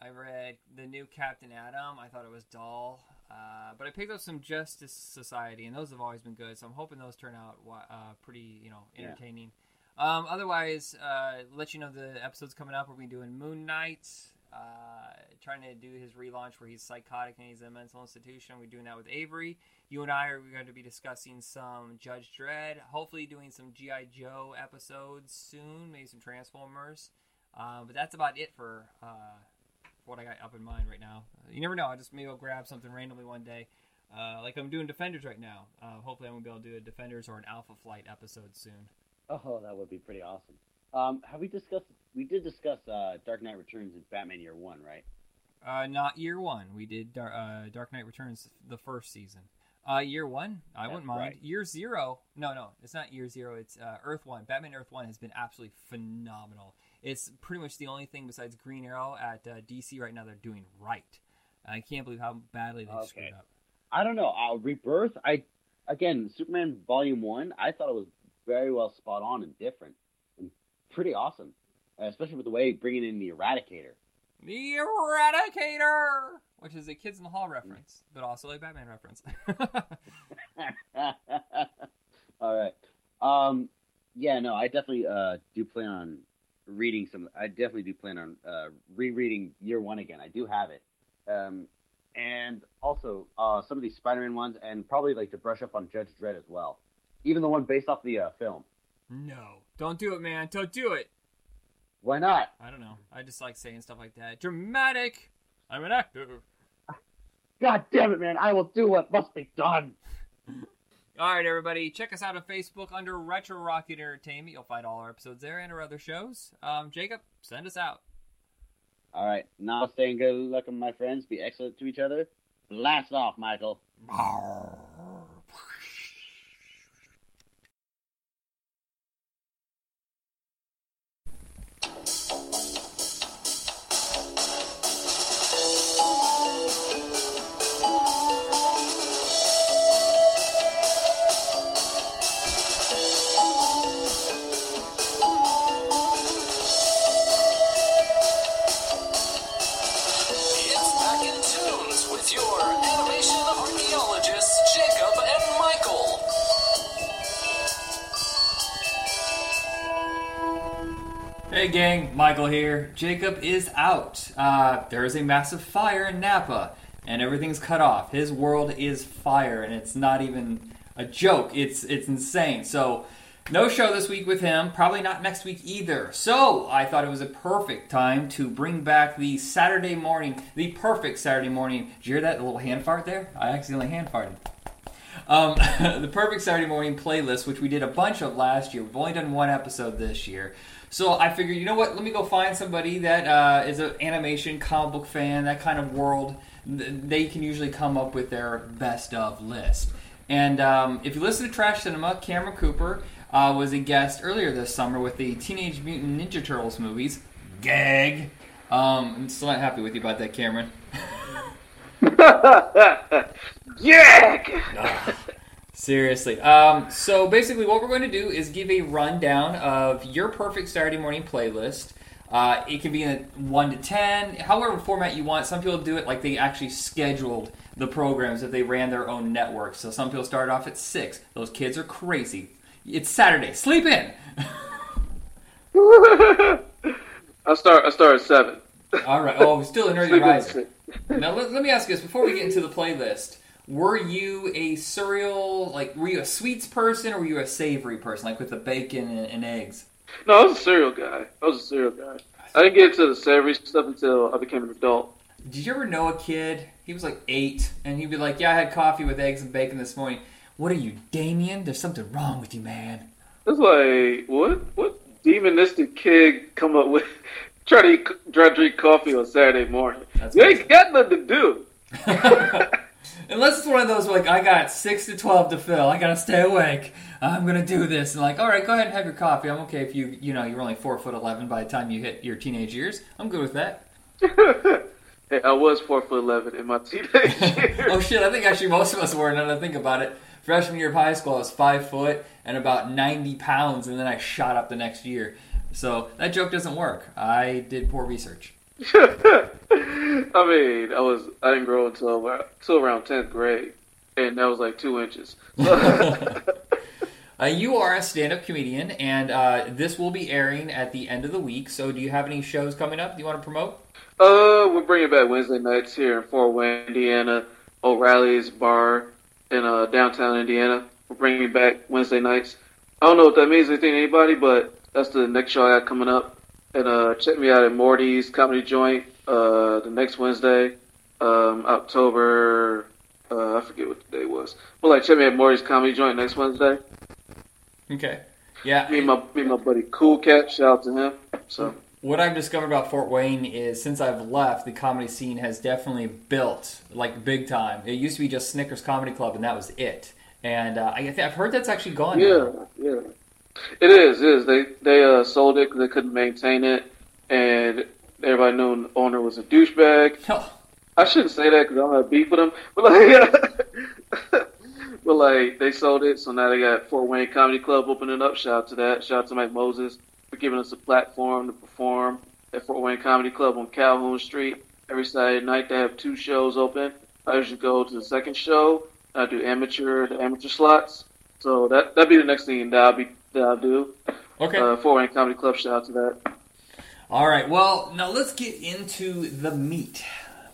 I read the new Captain Atom. I thought it was dull. Uh, but I picked up some Justice Society, and those have always been good. So I'm hoping those turn out uh, pretty, you know, Yeah. entertaining. Um, otherwise, uh, let you know the episodes coming up. We're going to be doing Moon Knight, uh, trying to do his relaunch where he's psychotic and he's in a mental institution. We're doing that with Avery. You and I are going to be discussing some Judge Dredd. Hopefully, doing some GI Joe episodes soon. Maybe some Transformers. Uh, but that's about it for uh, what I got up in mind right now. You never know. I just maybe I'll grab something randomly one day. Uh, like I'm doing Defenders right now. Uh, hopefully, I'm gonna be able to do a Defenders or an Alpha Flight episode soon. Oh, that would be pretty awesome. Um, have we discussed? We did discuss uh, Dark Knight Returns and Batman Year One, right? Uh, not year one. We did Dar- uh, Dark Knight Returns the first season. Uh, year one, I That's wouldn't mind. right. Year zero, no, no, it's not year zero. It's uh, Earth One. Batman Earth One has been absolutely phenomenal. It's pretty much the only thing besides Green Arrow at uh, DC right now they're doing right. I can't believe how badly they Okay. screwed up. I don't know. Uh, Rebirth. I again, Superman Volume One. I thought it was very well spot on and different, and pretty awesome, especially with the way bringing in the Eradicator. The Eradicator, which is a Kids in the Hall reference, but also a Batman reference. All right. Um, Yeah, no, I definitely uh, do plan on reading some. I definitely do plan on uh, rereading Year One again. I do have it, um, and also uh, some of these Spider-Man ones, and probably like to brush up on Judge Dredd as well, even the one based off the uh, film. No, don't do it, man. Don't do it. Why not? I don't know. I just like saying stuff like that. Dramatic. I'm an actor. God damn it, man! I will do what must be done. All right, everybody, check us out on Facebook under Retro Rocket Entertainment. You'll find all our episodes there and our other shows. Um, Jacob, send us out. All right, now staying good luck, my friends. Be excellent to each other. Blast off, Michael. Jacob is out. Uh, there is a massive fire in Napa, and everything's cut off. His world is fire, and it's not even a joke. It's it's insane. So, no show this week with him. Probably not next week either. So, I thought it was a perfect time to bring back the Saturday morning, the perfect Saturday morning. Did you hear that little hand fart there? I accidentally hand farted. Um, the perfect Saturday morning playlist, which we did a bunch of last year. We've only done one episode this year. So I figured, you know what? Let me go find somebody that uh, is an animation comic book fan, that kind of world. They can usually come up with their best of list. And um, if you listen to Trash Cinema, Cameron Cooper uh, was a guest earlier this summer with the Teenage Mutant Ninja Turtles movies. Gag. Um, I'm still not happy with you about that, Cameron. Yeah! Seriously. Um, so basically, what we're going to do is give a rundown of your perfect Saturday morning playlist. Uh, it can be in a one to ten, however format you want. Some people do it like they actually scheduled the programs if they ran their own network. So some people start off at six. Those kids are crazy. It's Saturday. Sleep in. I start. I start at seven. All right. Oh, still an early riser. Now let, let me ask you this before we get into the playlist. Were you a cereal like were you a sweets person or were you a savory person like with the bacon and, and eggs? No, I was a cereal guy. I was a cereal guy. I didn't get into the savory stuff until I became an adult. Did you ever know a kid? He was like eight, and he'd be like, "Yeah, I had coffee with eggs and bacon this morning." What are you, Damien? There's something wrong with you, man. It's like what? What demonistic kid come up with try to eat, try to drink coffee on Saturday morning? That's you ain't got nothing to do. Unless it's one of those like I got six to twelve to fill, I gotta stay awake. I'm gonna do this, and like, all right, go ahead and have your coffee. I'm okay if you, you know, you're only four foot eleven by the time you hit your teenage years. I'm good with that. hey, I was four foot eleven in my teenage years. Oh shit! I think actually most of us were. Now that I think about it, freshman year of high school, I was five foot and about ninety pounds, and then I shot up the next year. So that joke doesn't work. I did poor research. I mean, I was I didn't grow until until around tenth grade, and that was like two inches. Uh, you are a stand-up comedian, and uh, this will be airing at the end of the week. So, do you have any shows coming up Do you want to promote? Uh, we're bringing back Wednesday nights here in Fort Wayne, Indiana, O'Reilly's Bar in uh, downtown Indiana. We're bringing back Wednesday nights. I don't know if that means anything to anybody, but that's the next show I got coming up. And uh, check me out at Morty's Comedy Joint uh, the next Wednesday, um, October. Uh, I forget what the day was. But like, check me at Morty's Comedy Joint next Wednesday. Okay. Yeah. Me and my me and my buddy Cool Cat. Shout out to him. So. What I've discovered about Fort Wayne is since I've left, the comedy scene has definitely built like big time. It used to be just Snickers Comedy Club, and that was it. And uh, I, I've heard that's actually gone. Yeah, now. yeah. It is. It is. They they uh, sold it because they couldn't maintain it, and everybody knew the owner was a douchebag. Oh, I shouldn't say that because I don't have beef with him, but like, but like they sold it, so now they got Fort Wayne Comedy Club opening up. Shout out to that. Shout out to Mike Moses for giving us a platform to perform at Fort Wayne Comedy Club on Calhoun Street every Saturday night. They have two shows open. I usually go to the second show. I do amateur the amateur slots. So that that'd be the next thing that I'll be that I do. Okay. Uh, Fort Wayne Comedy Club. Shout out to that. All right. Well, now let's get into the meat.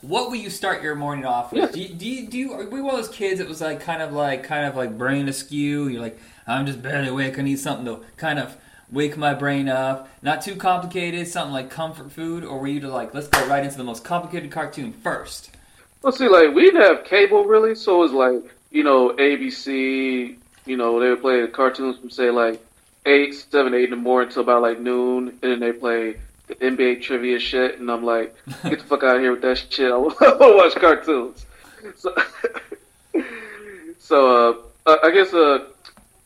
What will you start your morning off with? Yeah. Do, you, do, you, do you, are we one of those kids that was like kind of like kind of like brain askew? You're like, I'm just barely awake. I need something to kind of wake my brain up. Not too complicated. Something like comfort food, or were you to like let's go right into the most complicated cartoon first? Let's see, like we didn't have cable really, so it was like you know ABC. You know they would play the cartoons from say like eight, seven, eight in the morning until about like noon, and then they play the NBA trivia shit, and I'm like, get the fuck out of here with that shit. I want to watch cartoons. So, so uh, I guess uh,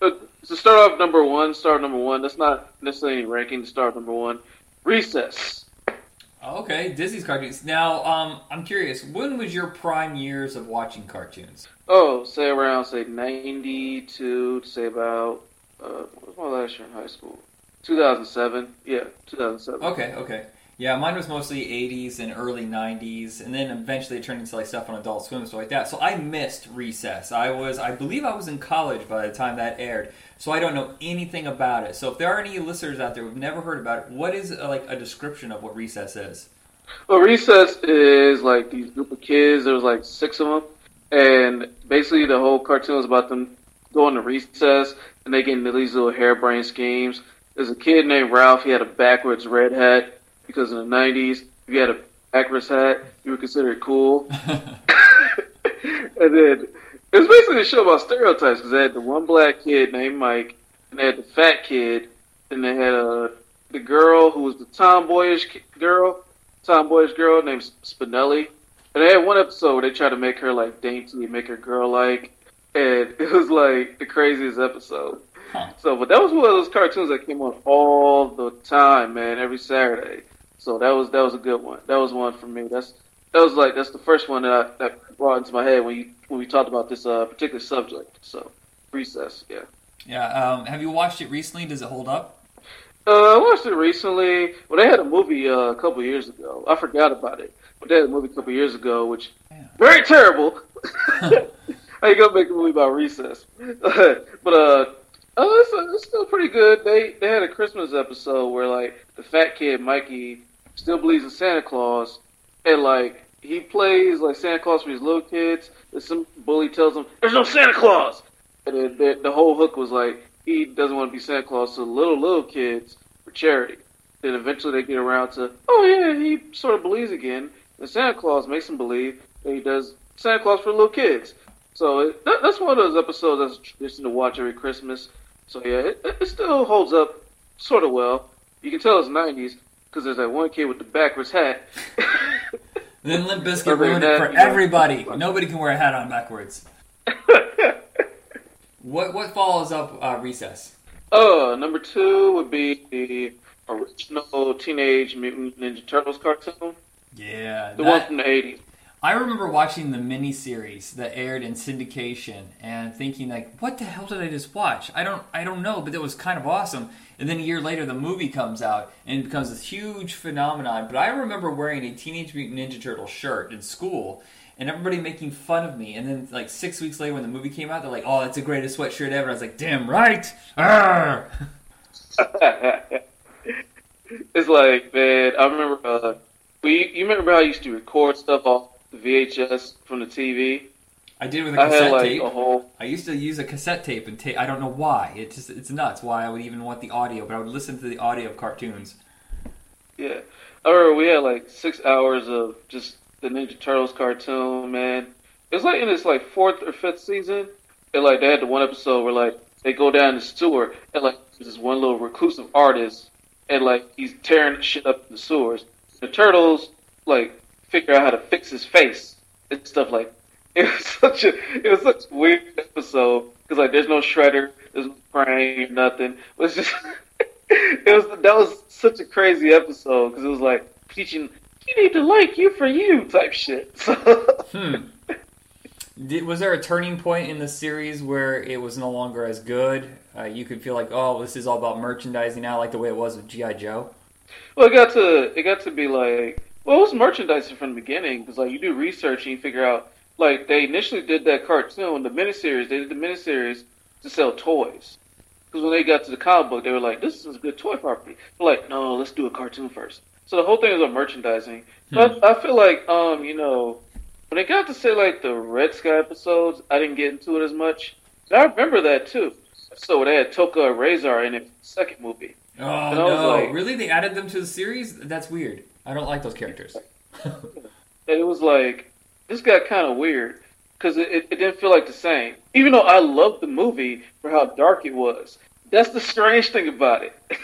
uh, to start off number one, start number one. That's not necessarily ranking. To start number one, Recess. Okay, Disney's cartoons. Now, um, I'm curious. When was your prime years of watching cartoons? Oh, say around say ninety two to say about uh, what was my last year in high school? Two thousand seven. Yeah, two thousand seven. Okay, okay. Yeah, mine was mostly 80s and early 90s, and then eventually it turned into like stuff on Adult Swim and stuff like that. So I missed Recess. I was, I believe, I was in college by the time that aired, so I don't know anything about it. So if there are any listeners out there who've never heard about it, what is uh, like a description of what Recess is? Well, Recess is like these group of kids. There was like six of them, and basically the whole cartoon is about them going to recess and they get into these little harebrained schemes. There's a kid named Ralph. He had a backwards red hat because in the '90s, if you had a backwards hat, you were considered cool. and then it was basically a show about stereotypes because they had the one black kid named Mike, and they had the fat kid, and they had uh, the girl who was the tomboyish girl, tomboyish girl named Spinelli. And they had one episode where they tried to make her like dainty, make her girl like, and it was like the craziest episode. Huh. So, but that was one of those cartoons that came on all the time, man, every Saturday. So that was that was a good one. That was one for me. That's that was like that's the first one that I, that brought into my head when you when we talked about this uh, particular subject. So, recess, yeah. yeah. Um, have you watched it recently? Does it hold up? Uh, I watched it recently. Well, they had a movie uh, a couple years ago. I forgot about it, but they had a movie a couple years ago, which very terrible. How you gonna make a movie about recess? but uh, oh, it's, it's still pretty good. They they had a Christmas episode where like the fat kid Mikey still believes in Santa Claus, and like he plays like Santa Claus for his little kids. And some bully tells him, "There's no Santa Claus," and then the, the whole hook was like he doesn't want to be Santa Claus to little little kids for charity. Then eventually they get around to, oh yeah, he sort of believes again. And Santa Claus makes him believe that he does Santa Claus for little kids. So it, that, that's one of those episodes that's a to watch every Christmas. So yeah, it, it still holds up sort of well. You can tell it's '90s because there's that one kid with the backwards hat. Then Limp Bizkit ruined it for everybody. Nobody can wear a hat on backwards. What what follows up uh, Recess? Oh, number two would be the original Teenage Mutant Ninja Turtles cartoon, Yeah, the that- one from the '80s. I remember watching the miniseries that aired in syndication and thinking like, "What the hell did I just watch?" I don't, I don't know, but it was kind of awesome. And then a year later, the movie comes out and it becomes this huge phenomenon. But I remember wearing a Teenage Mutant Ninja Turtle shirt in school, and everybody making fun of me. And then like six weeks later, when the movie came out, they're like, "Oh, that's the greatest sweatshirt ever." I was like, "Damn right!" It's like, man, I remember. Uh, we, you remember how I used to record stuff off the VHS from the TV? I did with a cassette had like tape. a whole. I used to use a cassette tape and tape. I don't know why. It just it's nuts why I would even want the audio, but I would listen to the audio of cartoons. Yeah, I remember we had like six hours of just the Ninja Turtles cartoon. Man, it was like in this like fourth or fifth season, and like they had the one episode where like they go down the sewer and like there's this one little reclusive artist, and like he's tearing shit up in the sewers. The turtles like figure out how to fix his face and stuff like. It was such a it was such a weird episode because like there's no shredder, there's no Krang, nothing. It was just it was that was such a crazy episode because it was like teaching you need to like you for you type shit. Hmm. Did, was there a turning point in the series where it was no longer as good? Uh, you could feel like, oh, this is all about merchandising now, like the way it was with GI Joe. well, it got to it got to be like well, it was merchandising from the beginning because like you do research and you figure out like they initially did that cartoon, the miniseries. They did the miniseries to sell toys because when they got to the comic book, they were like, "This is a good toy property." They're like, "No, let's do a cartoon first. So the whole thing is on merchandising. But I feel like, um, you know, when it got to say like the Red Sky episodes, I didn't get into it as much. But I remember that too. So they had Tokka Rahzar in it, the second movie. Oh And no! like- really? They added them to the series? That's weird. I don't like those characters. And it was like this got kind of weird because it, it, didn't feel like the same. Even though I loved the movie for how dark it was, that's the strange thing about it.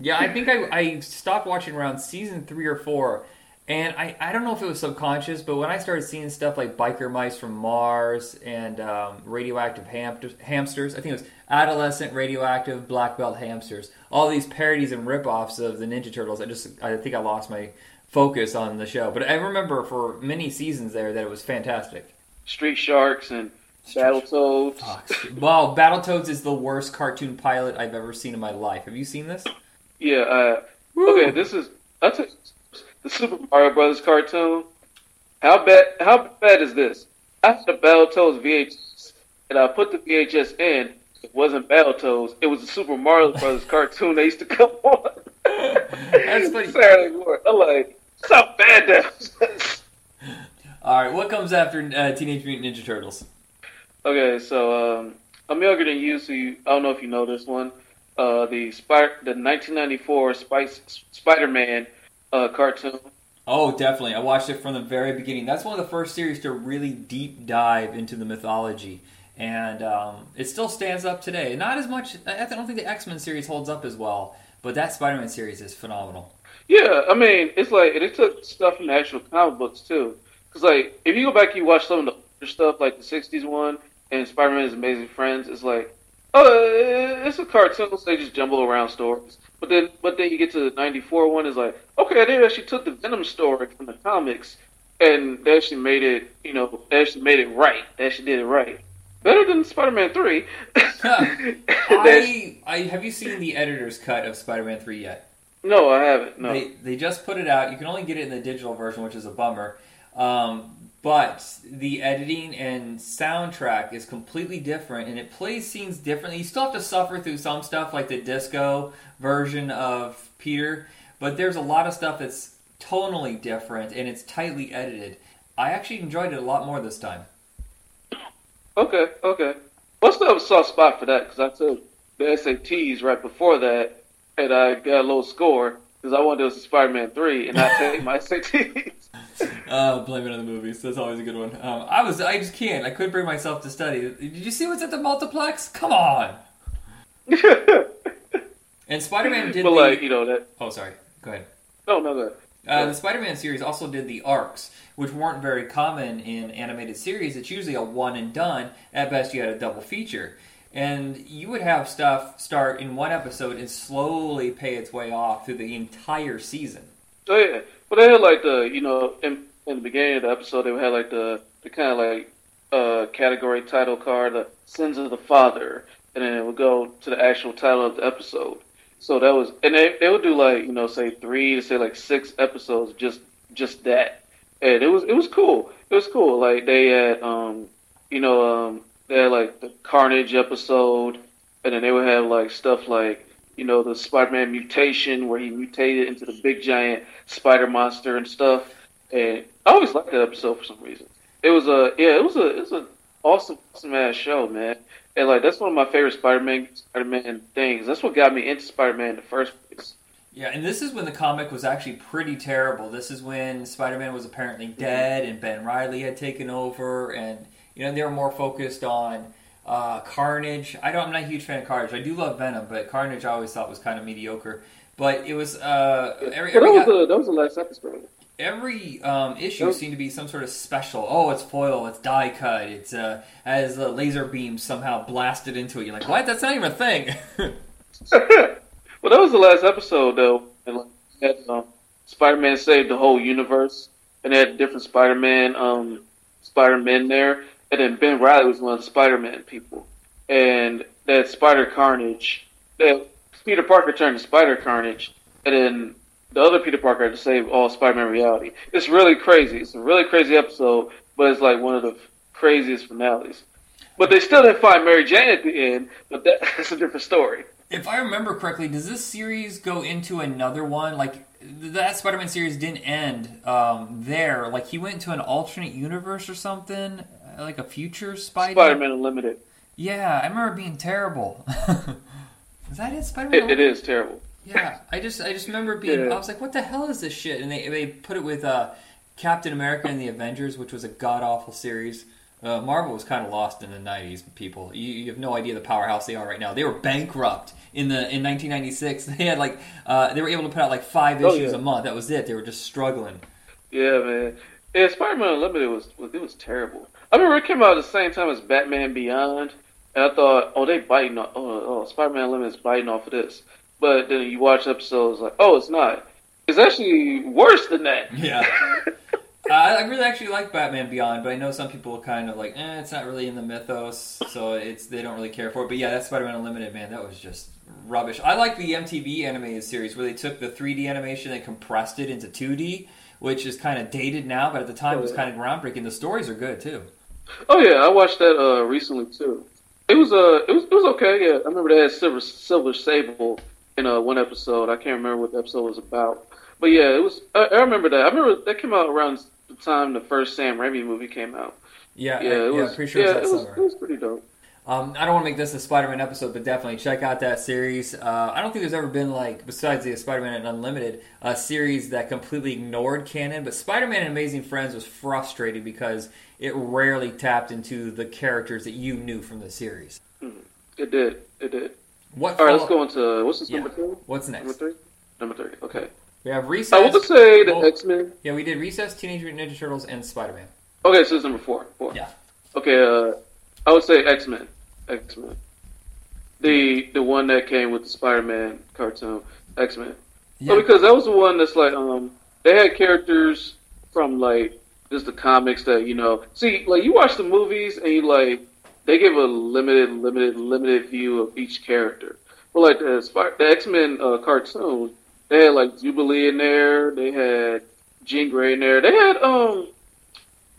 Yeah, I think I, I stopped watching around season three or four, and I, I don't know if it was subconscious, but when I started seeing stuff like biker mice from Mars and um, radioactive hamsters, hamsters, I think it was adolescent radioactive black belt hamsters, all these parodies and ripoffs of the Ninja Turtles, I just I think I lost my focus on the show. But I remember for many seasons there that it was fantastic. Street Sharks and Battletoads. Wow, Battletoads is the worst cartoon pilot I've ever seen in my life. Have you seen this? Yeah. Uh, okay, this is I took the Super Mario Brothers cartoon. How bad? How bad is this? I had a Battletoads VHS, and I put the VHS in. It wasn't Battletoads. It was the Super Mario Brothers cartoon. They used to come on. That's funny. Saturday morning. I'm like, that's how bad that. All right, what comes after uh, Teenage Mutant Ninja Turtles? Okay, so um, I'm younger than you, so you, I don't know if you know this one. Uh, the Spider, the 1994 Spice, Spider-Man uh, cartoon. Oh, definitely. I watched it from the very beginning. That's one of the first series to really deep dive into the mythology, and um, it still stands up today. Not as much. I don't think the X Men series holds up as well, but that Spider Man series is phenomenal. Yeah, I mean, it's like it took stuff from the actual comic books too. Because like, if you go back and you watch some of the older stuff, like the '60s one and Spider-Man's Amazing Friends, it's like, oh, uh, it's a cartoon, so they just jumble around stories. But then, but then you get to the '94 one, is like, okay, they actually took the Venom story from the comics and they actually made it, you know, they actually made it right. They actually did it right. Better than Spider-Man Three. I, I have you seen the editor's cut of Spider Man Three yet? No, I haven't. No. They they just put it out. You can only get it in the digital version, which is a bummer. Um, but the editing and soundtrack is completely different, and it plays scenes differently. You still have to suffer through some stuff, like the disco version of Peter, but there's a lot of stuff that's tonally different and it's tightly edited. I actually enjoyed it a lot more this time. Okay, okay. Must have a soft spot for that because I took the SATs right before that, and I got a low score because I wanted to do Spider-Man three, and I take my SATs. Uh, blame it on the movies. That's always a good one. Um, I was, I just can't. I couldn't bring myself to study. Did you see what's at the multiplex? Come on. And Spider-Man did but the. like you know that. oh, sorry. Go ahead. No, no, that. Uh, the Spider-Man series also did the arcs, which weren't very common in animated series. It's usually a one and done. At best, you had a double feature, and you would have stuff start in one episode and slowly pay its way off through the entire season. Oh yeah, but they had like the you know in in the beginning of the episode they would have like the the kind of like uh category title card, the sins of the father, and then it would go to the actual title of the episode. So that was, and they they would do like you know say three to say like six episodes just just that, and it was it was cool. It was cool. Like they had um you know um they had like the Carnage episode, and then they would have like stuff like you know the Spider-Man mutation where he mutated into the big giant spider monster and stuff. And I always liked that episode for some reason. It was a yeah, it was a it was an awesome awesome ass show, man. And like that's one of my favorite Spider-Man Spider-Man things. That's what got me into Spider-Man in the first place. Yeah, and this is when the comic was actually pretty terrible. This is when Spider-Man was apparently mm-hmm. dead and Ben Reilly had taken over, and you know they were more focused on uh, Carnage. I don't, I'm not a huge fan of Carnage. I do love Venom, but Carnage I always thought was kind of mediocre. But it was uh, every But that was the that was the last episode. every um, issue seemed to be some sort of special. Oh, it's foil, it's die cut, it's uh, has the laser beam somehow blasted into it. You're like, what? That's not even a thing. well, that was the last episode though, and like um, Spider-Man saved the whole universe, and they had different Spider-Man um Spider-Man there, and then Ben Reilly was one of the Spider-Man people, and that Spider Carnage, that Peter Parker turned to Spider Carnage, and then the other Peter Parker had to save all Spider-Man reality. It's really crazy. It's a really crazy episode, but it's like one of the craziest finales. But they still didn't find Mary Jane at the end. But that, that's a different story. If I remember correctly, does this series go into another one? Like that Spider-Man series didn't end um, there. Like he went to an alternate universe or something, like a future Spider. Spider-Man Unlimited. Yeah, I remember it being terrible. is that it, Spider-Man? It, it is terrible. Yeah, I just I just remember being. Yeah. I was like, what the hell is this shit? And they they put it with uh, Captain America and the Avengers, which was a god awful series. Uh, Marvel was kind of lost in the '90s. People, you, you have no idea the powerhouse they are right now. They were bankrupt in the in 1996. They had like uh, they were able to put out like five Oh, issues yeah. a month. That was it. They were just struggling. Yeah, man. Yeah, Spider-Man Unlimited was it was terrible. I remember it came out at the same time as Batman Beyond, and I thought, oh, they biting off. Oh, oh Spider-Man Unlimited is biting off of this. But then you watch episodes like, oh, it's not. It's actually worse than that. Yeah. I I really actually like Batman Beyond, but I know some people are kind of like, eh, it's not really in the mythos, so it's they don't really care for it. But yeah, that Spider-Man Unlimited, man, that was just rubbish. I like the MTV animated series where they took the 3D animation and compressed it into 2D, which is kind of dated now, but at the time it was kind of groundbreaking. The stories are good too. Oh yeah, I watched that uh, recently too. It was uh, it was it was okay. Yeah, I remember they had Silver Silver Sable in uh, one episode. I can't remember what the episode was about, but yeah, it was. I, I remember that. I remember that came out around the time the first Sam Raimi movie came out. Yeah, Yeah, I, it yeah, was. pretty sure yeah, it was it was. summer. It was pretty dope. Um, I don't want to make this a Spider-Man episode, but definitely check out that series. Uh, I don't think there's ever been like, besides the Spider-Man and Unlimited, a series that completely ignored canon. But Spider-Man and Amazing Friends was frustrating because it rarely tapped into the characters that you knew from the series. It did. It did. What? All right, let's go into what's this Yeah. number two? What's next? Number three. Number three. Okay. We have Recess. I would say the Oh. X Men. Yeah, we did Recess, Teenage Mutant Ninja Turtles, and Spider-Man. Okay, so it's number four. Four. Yeah. Okay. Uh, I would say X Men. X Men. The the one that came with the Spider Man cartoon. X Men. Yeah. Oh, because that was the one that's like um they had characters from like just the comics that you know see like you watch the movies and you like they give a limited limited limited view of each character. But like the the X Men uh, cartoon, they had like Jubilee in there, they had Jean Grey in there, they had um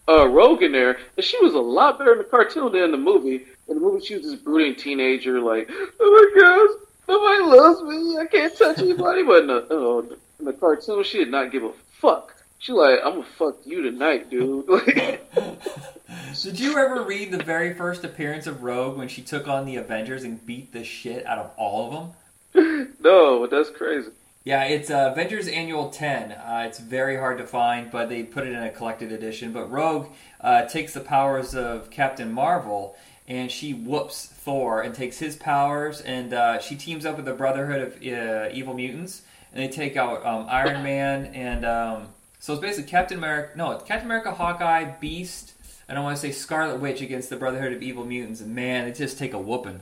uh Rogue in there, and she was a lot better in the cartoon than in the movie. In the movie, she was this brooding teenager, like, oh my gosh, nobody loves me, I can't touch anybody. But in the, uh, in the cartoon, she did not give a fuck. She like, I'm gonna fuck you tonight, dude. Did you ever read the very first appearance of Rogue when she took on the Avengers and beat the shit out of all of them? no, that's crazy. Yeah, it's uh, Avengers Annual 10. Uh, it's very hard to find, but they put it in a collected edition. But Rogue uh, takes the powers of Captain Marvel and she whoops Thor and takes his powers, and uh, she teams up with the Brotherhood of uh, Evil Mutants, and they take out um, Iron Man and um, so it's basically Captain America. No, Captain America, Hawkeye, Beast, and I want to say Scarlet Witch against the Brotherhood of Evil Mutants. And man, they just take a whooping.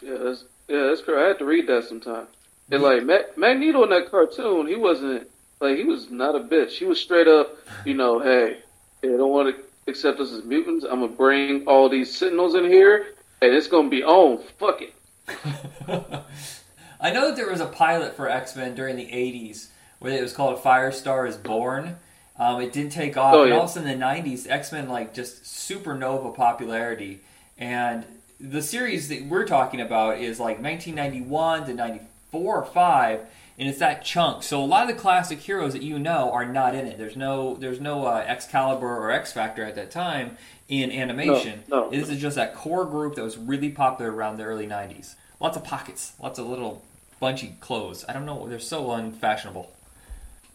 Yeah, that's yeah, that's correct. I had to read that sometime. And like Mag- Magneto in that cartoon, he wasn't like he was not a bitch. He was straight up, you know, hey, they don't want to accept us as mutants. I'm gonna bring all these Sentinels in here, and it's gonna be on. Fuck it. I know that there was a pilot for X Men during the '80s where it was called "Firestar Is Born." Um, it didn't take off, Oh, and yeah. all of a sudden in the '90s, X Men like just supernova popularity, and the series that we're talking about is like 1991 to '94 or five, and it's that chunk. So a lot of the classic heroes that you know are not in it. There's no there's no uh, Excalibur or X Factor at that time in animation. No, no. This is just that core group that was really popular around the early '90s. Lots of pockets, lots of little bunchy clothes. I don't know, they're so unfashionable.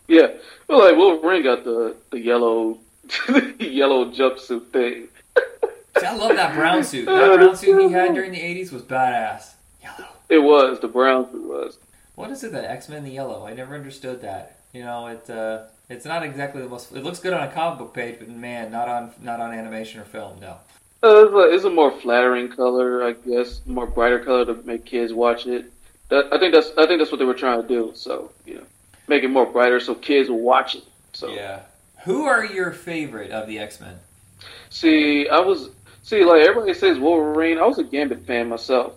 Yeah, well, like Wolverine got the the yellow the yellow jumpsuit thing. See, I love that brown suit. That brown suit he had during the '80s was badass. Yellow. It was the brown suit was. What is it that X Men the yellow? I never understood that. You know, it uh, it's not exactly the most. It looks good on a comic book page, but man, not on not on animation or film. No. Uh, it's, a, it's a more flattering color, I guess, more brighter color to make kids watch it. That, I think that's I think that's what they were trying to do. So you know, make it more brighter so kids will watch it. So Yeah. Who are your favorite of the X Men? see, I was see like everybody says Wolverine. I was a Gambit fan myself.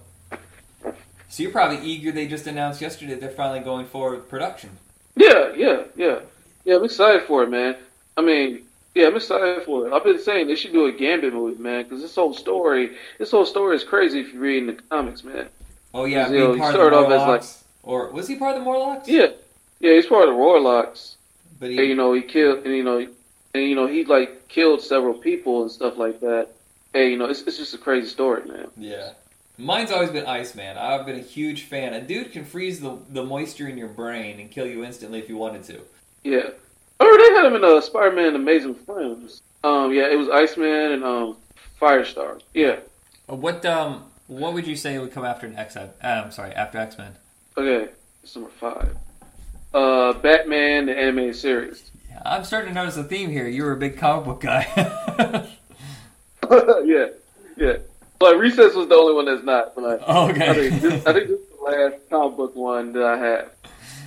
So you're probably eager. They just announced yesterday they're finally going forward with production. Yeah, yeah, yeah, yeah. I'm excited for it, man. I mean, Yeah, I'm excited for it. I've been saying they should do a Gambit movie, man, because this whole story, this whole story is crazy if you read in the comics, man. Oh yeah, You know, he part of the started off as, Morlocks, or was he part of the Morlocks? Yeah, yeah, he's part of the Morlocks, but and you know he killed, and you know, and you know he like killed several people and stuff like that. Hey, you know, it's it's just a crazy story, man. yeah. Mine's always been Iceman. I've been a huge fan. A dude can freeze the the moisture in your brain and kill you instantly if you wanted to. Yeah. Oh, they had him in uh, Spider-Man: Amazing Friends. Um, yeah, it was Iceman and um, Firestar. Yeah. Uh, What um what would you say would come after an X? Uh, I'm sorry, after X Men. Okay, it's number five. Uh, Batman the animated series. I'm starting to notice a theme here. You were a big comic book guy. yeah, yeah. Like Recess was the only one that's not. But like, Oh, I okay. think this, I think this is the last comic book one that I have.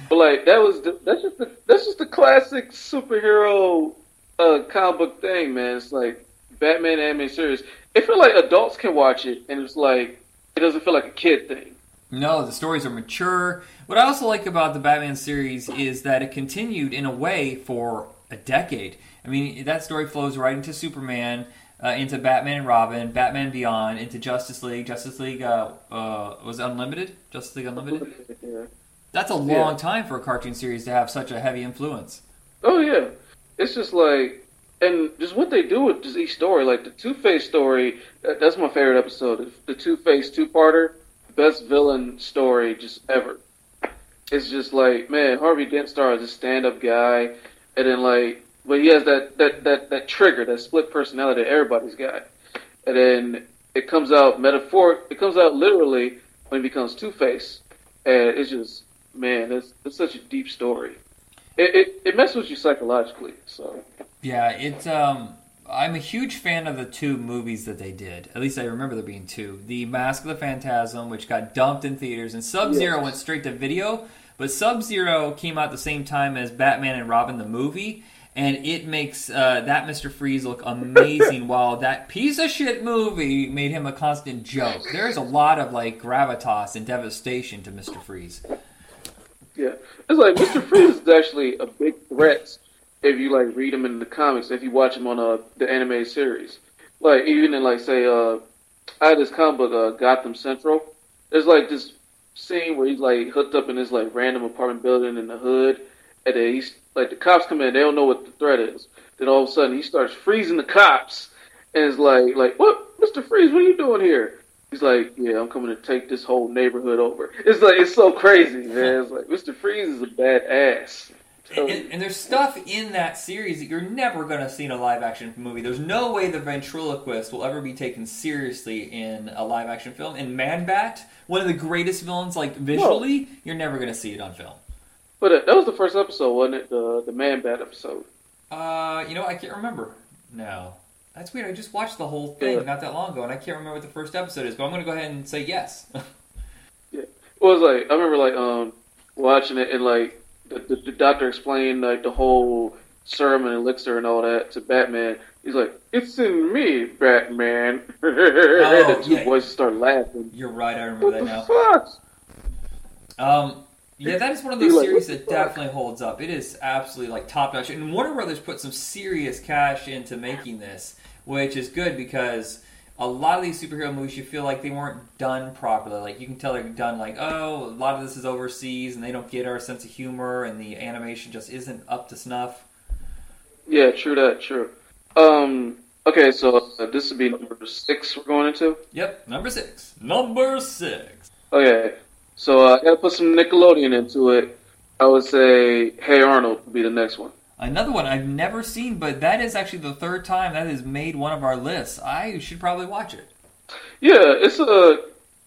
But like that was the, that's just the that's just the classic superhero uh, comic book thing, man. It's like Batman animated series. It feel like adults can watch it, and it's like it doesn't feel like a kid thing. No, the stories are mature. What I also like about the Batman series is that it continued in a way for a decade. I mean, that story flows right into Superman, uh, into Batman and Robin, Batman Beyond, into Justice League. Justice League uh, uh, was Unlimited. Justice League Unlimited. Yeah. That's a long time for a cartoon series to have such a heavy influence. Oh yeah, it's just like, and just what they do with just each story. Like the Two Face story, that's my favorite episode. The Two Face two parter, best villain story just ever. It's just like, man, Harvey Dent Star is a stand up guy, and then like, but he has that that that that trigger, that split personality that everybody's got, and then it comes out metaphoric. It comes out literally when he becomes Two Face, and it's just, man, it's it's such a deep story it, it, it messes with you psychologically. So Yeah, it's um I'm a huge fan of the two movies that they did. At least I remember there being two. The Mask of the Phantasm, which got dumped in theaters, and Sub Zero Yes. went straight to video. But Sub Zero came out the same time as Batman and Robin the movie, and it makes uh, that Mister Freeze look amazing. while that piece of shit movie made him a constant joke. There's a lot of like gravitas and devastation to Mister Freeze. yeah, it's like Mister Freeze is actually a big threat if you like read them in the comics. If you watch them on uh, the anime series, like even in like say uh, I had this comic book uh, Gotham Central. There's like this scene where he's like hooked up in this like random apartment building in the hood, and then he's like the cops come in, they don't know what the threat is. Then all of a sudden he starts freezing the cops, and it's like like what, Mister Freeze, what are you doing here? He's like, yeah, I'm coming to take this whole neighborhood over. It's like it's so crazy, man. It's like Mr. Freeze is a badass. And, and, and there's stuff in that series that you're never going to see in a live action movie. There's no way the ventriloquist will ever be taken seriously in a live action film. And Man Bat, one of the greatest villains, like visually, you're never going to see it on film. But uh, that was the first episode, wasn't it? The the Man Bat episode. Uh, you know, I can't remember. No. That's weird. I just watched the whole thing Yeah. not that long ago, and I can't remember what the first episode is, but I'm going to go ahead and say yes. Yeah, It was like I remember like um watching it and like the, the, the doctor explained like the whole serum and elixir and all that to Batman. He's like, "It's in me, Batman." and the two yeah. voices start laughing. you're right, I remember What that now. fuck? Um, yeah, that is one of those like, series that the fuck? definitely holds up. It is absolutely like top notch, and Warner Brothers put some serious cash into making this, which is good because a lot of these superhero movies you feel like they weren't done properly. Like you can tell they're done like, oh, a lot of this is overseas, and they don't get our sense of humor, and the animation just isn't up to snuff. Yeah, true that. True. Um. Okay, so uh, this would be number six we're going into. Yep, number six. Number six. Okay, so uh, I gotta put some Nickelodeon into it. I would say Hey Arnold would be the next one. Another one I've never seen, but that is actually the third time that has made one of our lists. I should probably watch it. Yeah, it's a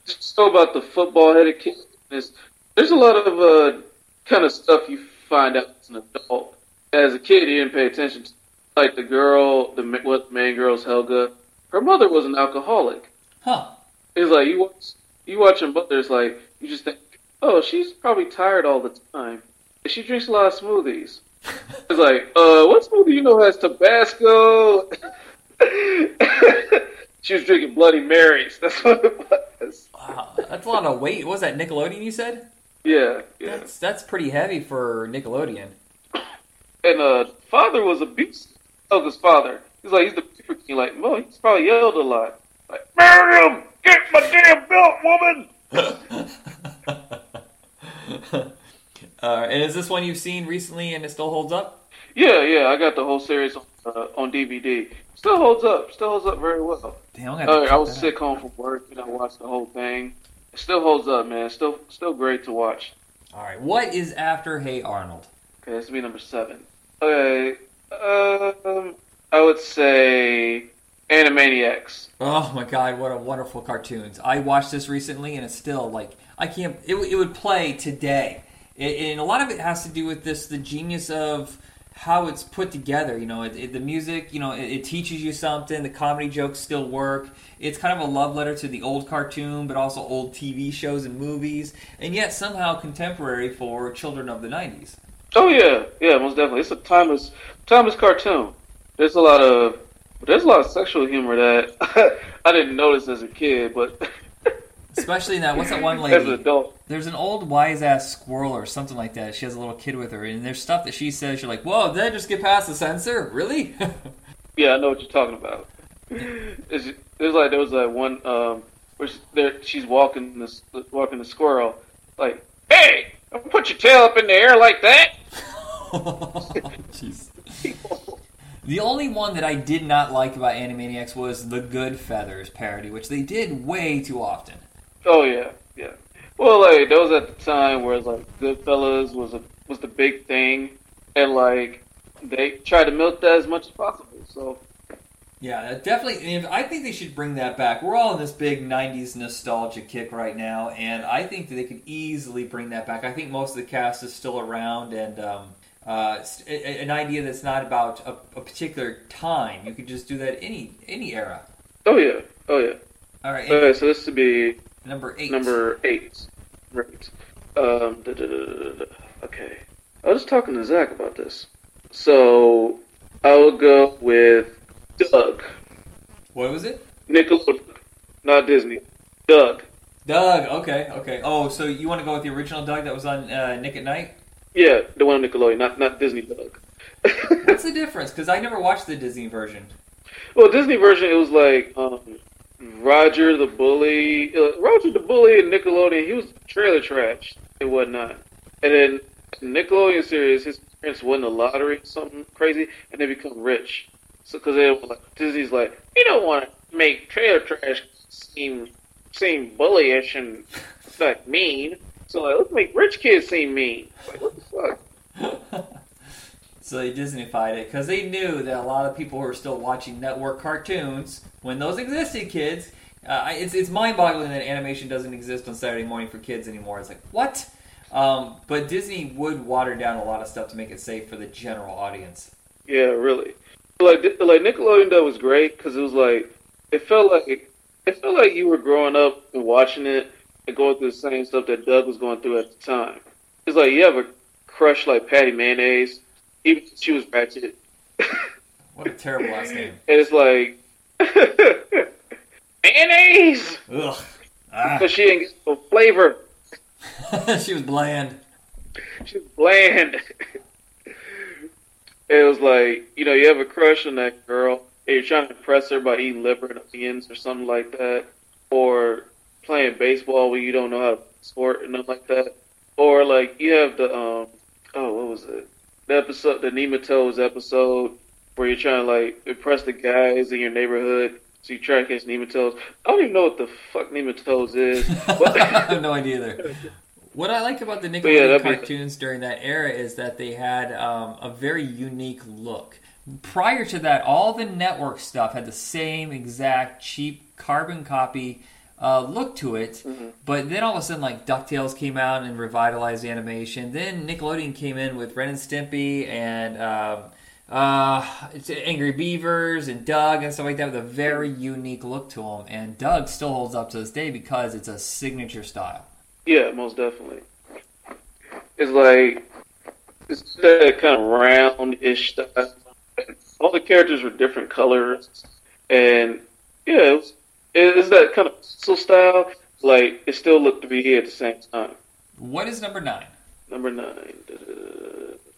show about the football headed kid. It's, there's a lot of uh, kind of stuff you find out as an adult. As a kid, you didn't pay attention to. Like the girl, the what main girl's Helga. Her mother was an alcoholic. Huh. It's like you watch you watch her mother. It's like you just think, oh, she's probably tired all the time. She drinks a lot of smoothies. It's like, uh, what smoothie you know has Tabasco? she was drinking Bloody Marys. That's what it was. Wow, that's a lot of weight. What was that Nickelodeon you said? Yeah, yeah. That's that's pretty heavy for Nickelodeon. And uh, father was abusive. his father. He's like, he's the Beeper King. Like, well, he's probably yelled a lot. Like, marry him, get my damn belt, woman. uh, and is this one you've seen recently and it still holds up? Yeah, yeah, I got the whole series on, uh, on DVD. Still holds up. Still holds up very well. Damn, I'm gonna have to Uh, I was that sick home from work and I watched the whole thing. It still holds up, man. Still, still great to watch. All right, what is after Hey Arnold? Okay, this will be number seven. Okay, um, I would say Animaniacs. Oh my god, what a wonderful cartoons! I watched this recently, and it's still like I can't. It, would- it would play today, it, and a lot of it has to do with this the genius of how it's put together. You know, it, it, the music. You know, it, it teaches you something. The comedy jokes still work. It's kind of a love letter to the old cartoon, but also old TV shows and movies, and yet somehow contemporary for children of the '90s. Oh yeah, yeah, most definitely. It's a timeless, timeless cartoon. There's a lot of, there's a lot of sexual humor that I didn't notice as a kid, but Especially that what's that one an lady? adult, There's an old wise ass squirrel or something like that. She has a little kid with her, and there's stuff that she says. You're like, whoa, did that just get past the censor? Really? yeah, I know what you're talking about. It's, there's like there was like one um where she, there, she's walking this walking the squirrel, like, hey, don't put your tail up in the air like that. Jeez. The only one that I did not like about Animaniacs was the Goodfeathers parody, which they did way too often. Oh yeah, yeah. Well, like that was at the time where like Goodfellas was a was the big thing, and like they tried to milk that as much as possible. So Yeah, definitely. and I think they should bring that back. We're all in this big '90s nostalgia kick right now, and I think that they could easily bring that back. I think most of the cast is still around, and um, uh, s- a- a- an idea that's not about a, a particular time. You could just do that any any era. oh yeah, oh yeah. All right, and Okay, so this would be number eight. number eight. Right. Um. da- da- da- Okay. I was just talking to Zach about this. So I will go with Doug What was it? Nickelodeon, not Disney. Doug. Doug. Okay, okay. Oh, so you want to go with the original Doug that was on uh, Nick at Nite? Yeah, the one on Nickelodeon, not not Disney Doug. What's the difference? Because I never watched the Disney version. Well, Disney version, it was like um, Roger the Bully, uh, Roger the Bully and Nickelodeon. He was trailer trash and whatnot. And then Nickelodeon series, his parents won the lottery, or something crazy, and they become rich. So because they like Disney's like, you don't want to make trailer trash seem seem bullyish and like mean. So like, let's make rich kids seem mean. Like what the fuck? So they Disneyfied it because they knew that a lot of people were still watching network cartoons when those existed. Kids, uh, it's it's mind-boggling that animation doesn't exist on Saturday morning for kids anymore. It's like what? Um, but Disney would water down a lot of stuff to make it safe for the general audience. Yeah, really. Like like Nickelodeon though was great because it was like it felt like it felt like you were growing up and watching it and going through the same stuff that Doug was going through at the time. It's like you have a crush like Patty Mayonnaise, even if she was ratchet, What a terrible last name. and it's like mayonnaise Ugh. Ah. because she ain't get no flavor. she was bland. She was bland. it was like, you know, you have a crush on that girl, and you're trying to impress her by eating liver and onions or something like that, or playing baseball when you don't know how to sport and nothing like that, or like you have the um, oh, what was it? The episode, the Nematodes episode, where you're trying to like impress the guys in your neighborhood. So you try to catch nematodes. I don't even know what the fuck nematodes is. I have no idea either. What I like about the Nickelodeon be- cartoons during that era is that they had um, a very unique look. Prior to that, all the network stuff had the same exact cheap carbon copy uh, look to it. Mm-hmm. But then all of a sudden, like DuckTales came out and revitalized animation. Then Nickelodeon came in with Ren and Stimpy and um, uh, it's Angry Beavers and Doug and stuff like that with a very unique look to them. And Doug still holds up to this day because it's a signature style. Yeah, most definitely. It's like it's that kind of round-ish style. All the characters were different colors, and yeah, it was, it's that kind of pencil style. Like it still looked to be here at the same time. What is number nine? Number nine.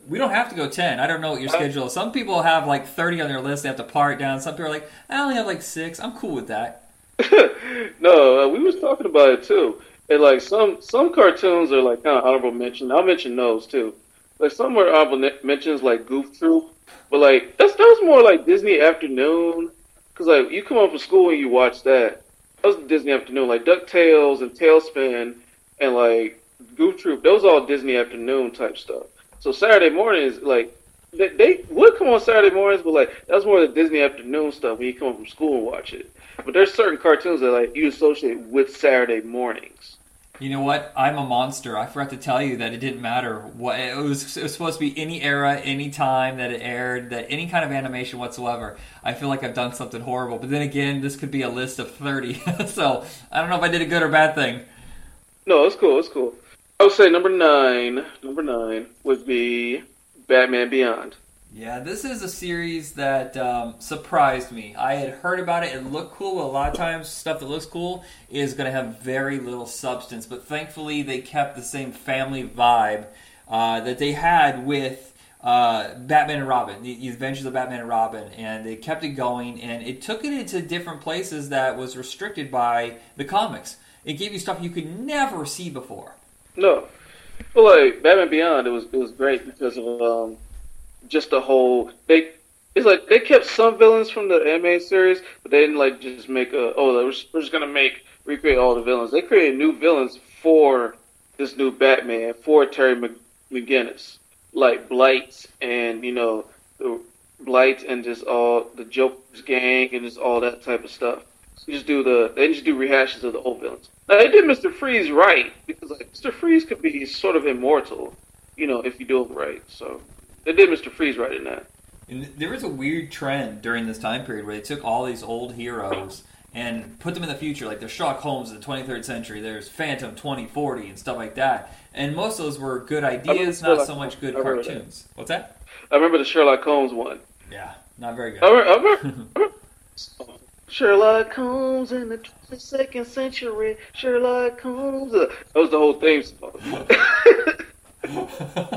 We don't have to go 10. I don't know what your schedule is. Some people have like 30 on their list. They have to par it down. Some people are like, I only have like six. I'm cool with that. no, uh, we was talking about it too. And like some some cartoons are like kind of honorable mention. I'll mention those too. Like some are honorable mentions like Goof Troop, but like that's that was more like Disney Afternoon. Cause like you come home from school and you watch that. That was Disney Afternoon, like Ducktales and TaleSpin, and like Goof Troop. Those all Disney Afternoon type stuff. So Saturday mornings, like they, they would come on Saturday mornings, but like that's more of the Disney Afternoon stuff when you come home from school and watch it. But there's certain cartoons that like you associate with Saturday mornings. You know what? I'm a monster. I forgot to tell you that it didn't matter what it was. It was supposed to be any era, any time that it aired, that any kind of animation whatsoever. I feel like I've done something horrible. But then again, this could be a list of 30. so I don't know if I did a good or bad thing. No, it's cool. It's cool. I would say number nine. Number nine would be Batman Beyond. Yeah, this is a series that um, surprised me. I had heard about it; it looked cool. But a lot of times, stuff that looks cool is going to have very little substance. But thankfully, they kept the same family vibe uh, that they had with uh, Batman and Robin, the, the Adventures of Batman and Robin, and they kept it going. And it took it into different places that was restricted by the comics. It gave you stuff you could never see before. No, but like Batman Beyond, it was it was great because of um, just the whole they. It's like they kept some villains from the anime series, but they didn't like just make a oh we're just, we're just gonna make recreate all the villains. They created new villains for this new Batman for Terry McGinnis, like Blight and you know the Blight and just all the Joker's gang and just all that type of stuff. So just do the they just do rehashes of the old villains. Now they did Mister Freeze right because like Mister Freeze could be sort of immortal, you know, if you do it right. So they did Mister Freeze right in that. And there was a weird trend during this time period where they took all these old heroes and put them in the future, like there's Sherlock Holmes in the 23rd century, there's Phantom 2040 and stuff like that. And most of those were good ideas, not so much good remember that. cartoons. What's that? I remember the Sherlock Holmes one. Yeah, not very good. I remember, I remember, I remember Sherlock Holmes in the 22nd century. Sherlock Holmes. Uh, That was the whole theme song.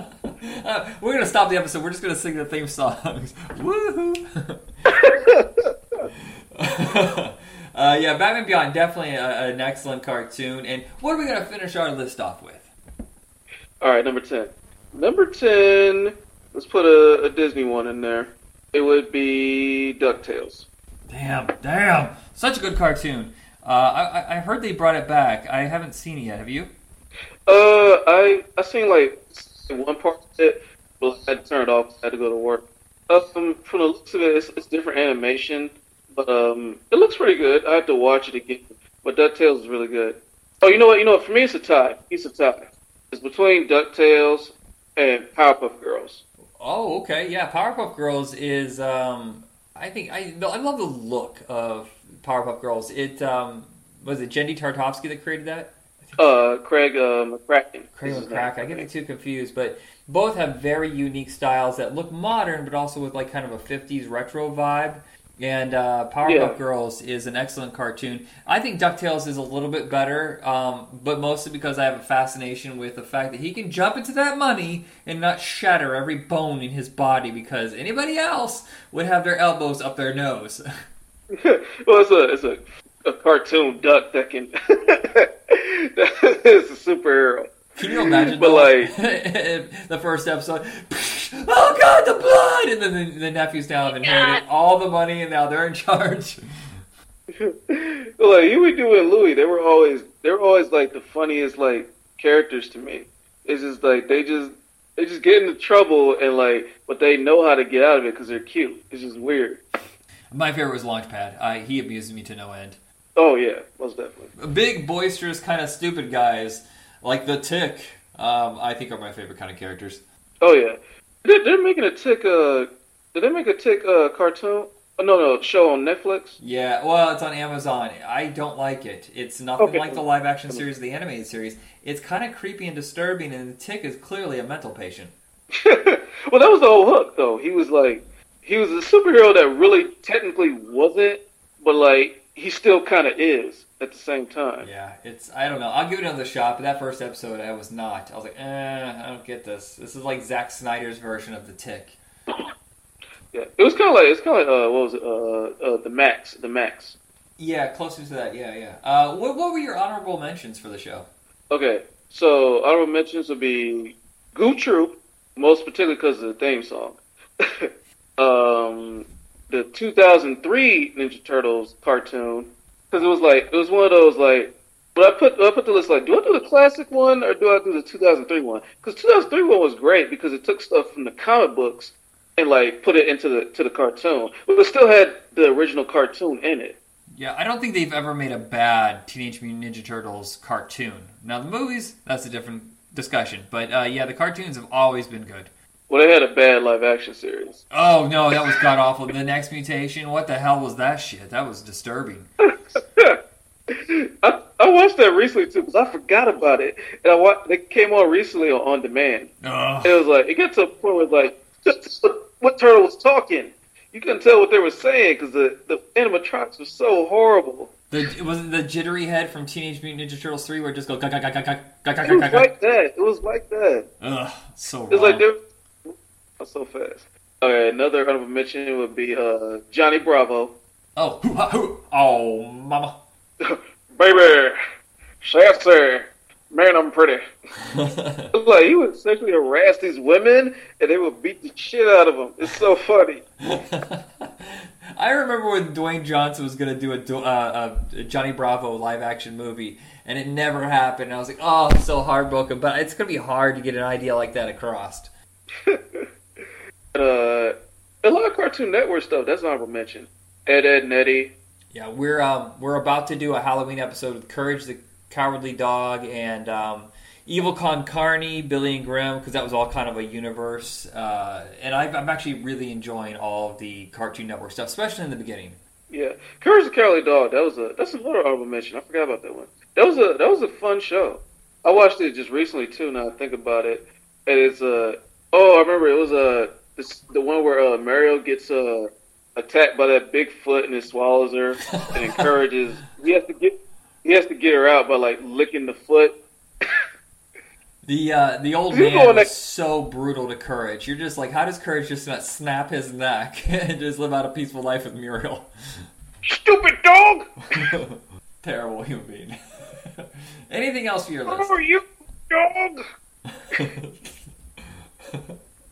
Uh, we're gonna stop the episode. We're just gonna sing the theme songs. Woohoo! uh, yeah, Batman Beyond definitely a, an excellent cartoon. And what are we gonna finish our list off with? All right, number 10. Number 10, let's put a, a Disney one in there. It would be DuckTales. Damn, damn, such a good cartoon. Uh, I, I- I heard they brought it back. I haven't seen it yet. Have you? Uh, I I seen like one part of it, but I had to turn it off. I had to go to work. Um, from the looks of it, it's, it's different animation, but um, it looks pretty good. I have to watch it again. But DuckTales is really good. Oh, you know what? You know what? For me, it's a tie. It's a tie. It's between DuckTales and Powerpuff Girls. Oh, okay. Yeah, Powerpuff Girls is. Um, I think I I love the look of Powerpuff Girls. It um, was it Genndy Tartovsky that created that. Uh, Craig uh, McCracken. Craig is his McCrack. I get the two confused, but both have very unique styles that look modern, but also with like kind of a '50s retro vibe. And uh, Powerpuff Yeah. Girls is an excellent cartoon. I think Ducktales is a little bit better, um, but mostly because I have a fascination with the fact that he can jump into that money and not shatter every bone in his body. Because anybody else would have their elbows up their nose. well, it's a it's a, a cartoon duck that can. it's a superhero. Can you imagine? But, like- the first episode, oh god, the blood, and then the, the nephews now have inherited all the money, and now they're in charge. But, like Huey, Dewey, and Louie, they were always they were always like the funniest like characters to me. It's just like they just they just get into trouble and like, but they know how to get out of it because they're cute. It's just weird. My favorite was Launchpad. I, he amused me to no end. Oh yeah, most definitely. Big, boisterous, kind of stupid guys like the Tick. Um, I think are my favorite kind of characters. Oh yeah, they're, they're making a tick. Uh, did they make a tick uh, cartoon? Oh, no, no, show on Netflix. Yeah, well, it's on Amazon. I don't like it. It's nothing Okay. like the live action series or the animated series. It's kind of creepy and disturbing, and the Tick is clearly a mental patient. well, that was the whole hook, though. He was like, he was a superhero that really technically wasn't, but like he still kind of is. at the same time. Yeah, it's I don't know. I'll give it another shot, but that first episode I was not. I was like, eh, I don't get this. This is like Zack Snyder's version of the Tick. Yeah, it was kind of like it's kind of like uh, what was it? Uh, uh, the Maxx, the Maxx. Yeah, closer to that. Yeah, yeah. Uh, what what were your honorable mentions for the show? Okay, so honorable mentions would be Goof Troop, most particularly because of the theme song. um, the 2003 Ninja Turtles cartoon, because it was like it was one of those like. But I put I put the list like, do I do the classic one or do I do the 2003 one? Because 2003 one was great because it took stuff from the comic books and like put it into the to the cartoon, but it still had the original cartoon in it. Yeah, I don't think they've ever made a bad Teenage Mutant Ninja Turtles cartoon. Now the movies, that's a different discussion. But uh, yeah, the cartoons have always been good. Well, they had a bad live action series. Oh no, that was god awful. The next mutation, what the hell was that shit? That was disturbing. I, I watched that recently too because I forgot about it, and I wa- they came on recently on on demand. Ugh. It was like it got to a point where like what, what turtle was talking. You couldn't tell what they were saying because the the animatronics were so horrible. The it was it the jittery head from Teenage Mutant Ninja Turtles three where it just go ga ga ga ga ga ga ga It ga was like that. It was like that. Ugh, so It was like they that's so fast. Okay, another honorable mention would be uh, Johnny Bravo. Oh, hoo, ha, hoo. oh, mama. Baby, sassy, man, I'm pretty. Like he would sexually harass these women, and they would beat the shit out of them. It's so funny. I remember when Dwayne Johnson was going to do a, uh, a Johnny Bravo live action movie, and it never happened. I was like, oh, I'm so heartbroken. But it's going to be hard to get an idea like that across. A lot of Cartoon Network stuff. That's an honorable mention. Ed, Edd, and Eddy. Yeah, we're um, we're about to do a Halloween episode with Courage the Cowardly Dog and um, Evil Con Carne, Billy and Grim, because that was all kind of a universe. Uh, and I've, I'm actually really enjoying all of the Cartoon Network stuff, especially in the beginning. Yeah, Courage the Cowardly Dog. That was a that's another honorable mention. I forgot about that one. That was a that was a fun show. I watched it just recently too. Now I think about it, and it's uh oh I remember it was uh this the one where uh, Mario gets uh attacked by that Bigfoot and it swallows her and encourages he has to get he has to get her out by like licking the foot. The uh, the old You man to- so brutal to Courage. You're just like, how does Courage just not snap his neck and just live out a peaceful life with Muriel? Stupid dog! Terrible human being. Anything else for your list? are you, dog?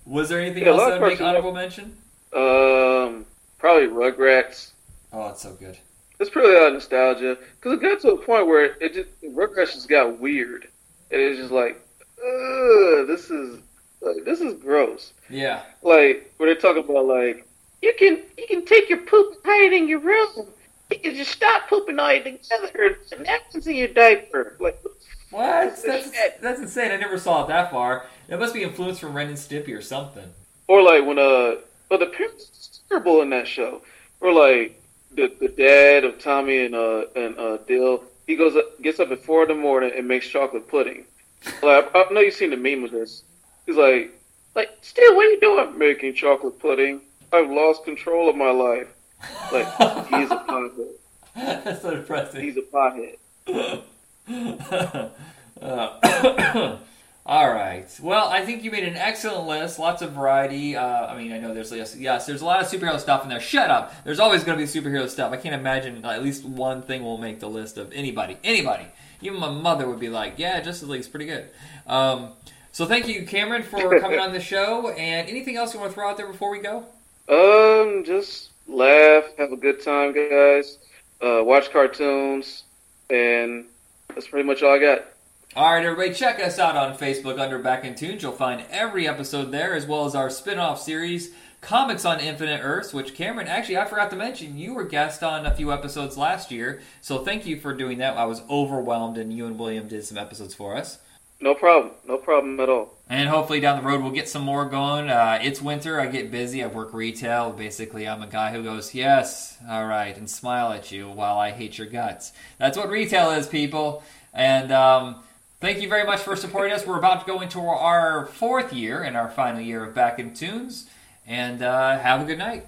Was there anything Yeah, else that of would make honorable mention? Um, probably Rugrats. Oh, it's so good. It's pretty a lot of nostalgia because it got to a point where it just Rugrats just got weird, and it's just like, ugh, this is like this is gross. Yeah. Like when they're talking about like you can you can take your poop and hide it in your room. You can just stop pooping all together and napkins in your diaper. Like What? That's that's insane. I never saw it that far. It must be influenced from Ren and Stimpy or something. or like when uh, oh the parents terrible in that show. Or like the the dad of Tommy and uh and uh Dil, he goes up, gets up at four in the morning and makes chocolate pudding. Like I, I know you've seen the meme of this. He's like, like, still, what are you doing? Making chocolate pudding. I've lost control of my life. Like he's a pothead. that's so depressing. He's a pothead. Uh, all right. Well, I think you made an excellent list. Lots of variety. Uh, I mean, I know there's yes, yes, there's a lot of superhero stuff in there. Shut up. There's always going to be superhero stuff. I can't imagine at least one thing will make the list of anybody. Anybody. Even my mother would be like, "Yeah, Justice League's pretty good." Um, so thank you, Cameron, for coming on the show. And anything else you want to throw out there before we go? Um, just laugh, have a good time, guys. Uh, watch cartoons, and that's pretty much all I got. All right, everybody, check us out on Facebook under Back in Tunes. You'll find every episode there, as well as our spin off series, Comics on Infinite Earths, which Cameron, actually, I forgot to mention, you were guest on a few episodes last year. So thank you for doing that. I was overwhelmed, and you and William did some episodes for us. No problem. No problem at all. And hopefully down the road we'll get some more going. Uh, it's winter. I get busy. I work retail. Basically, I'm a guy who goes, yes, all right, and smile at you while I hate your guts. That's what retail is, people. And um, thank you very much for supporting us. We're about to go into our fourth year and our final year of Back in Tunes. And uh, have a good night.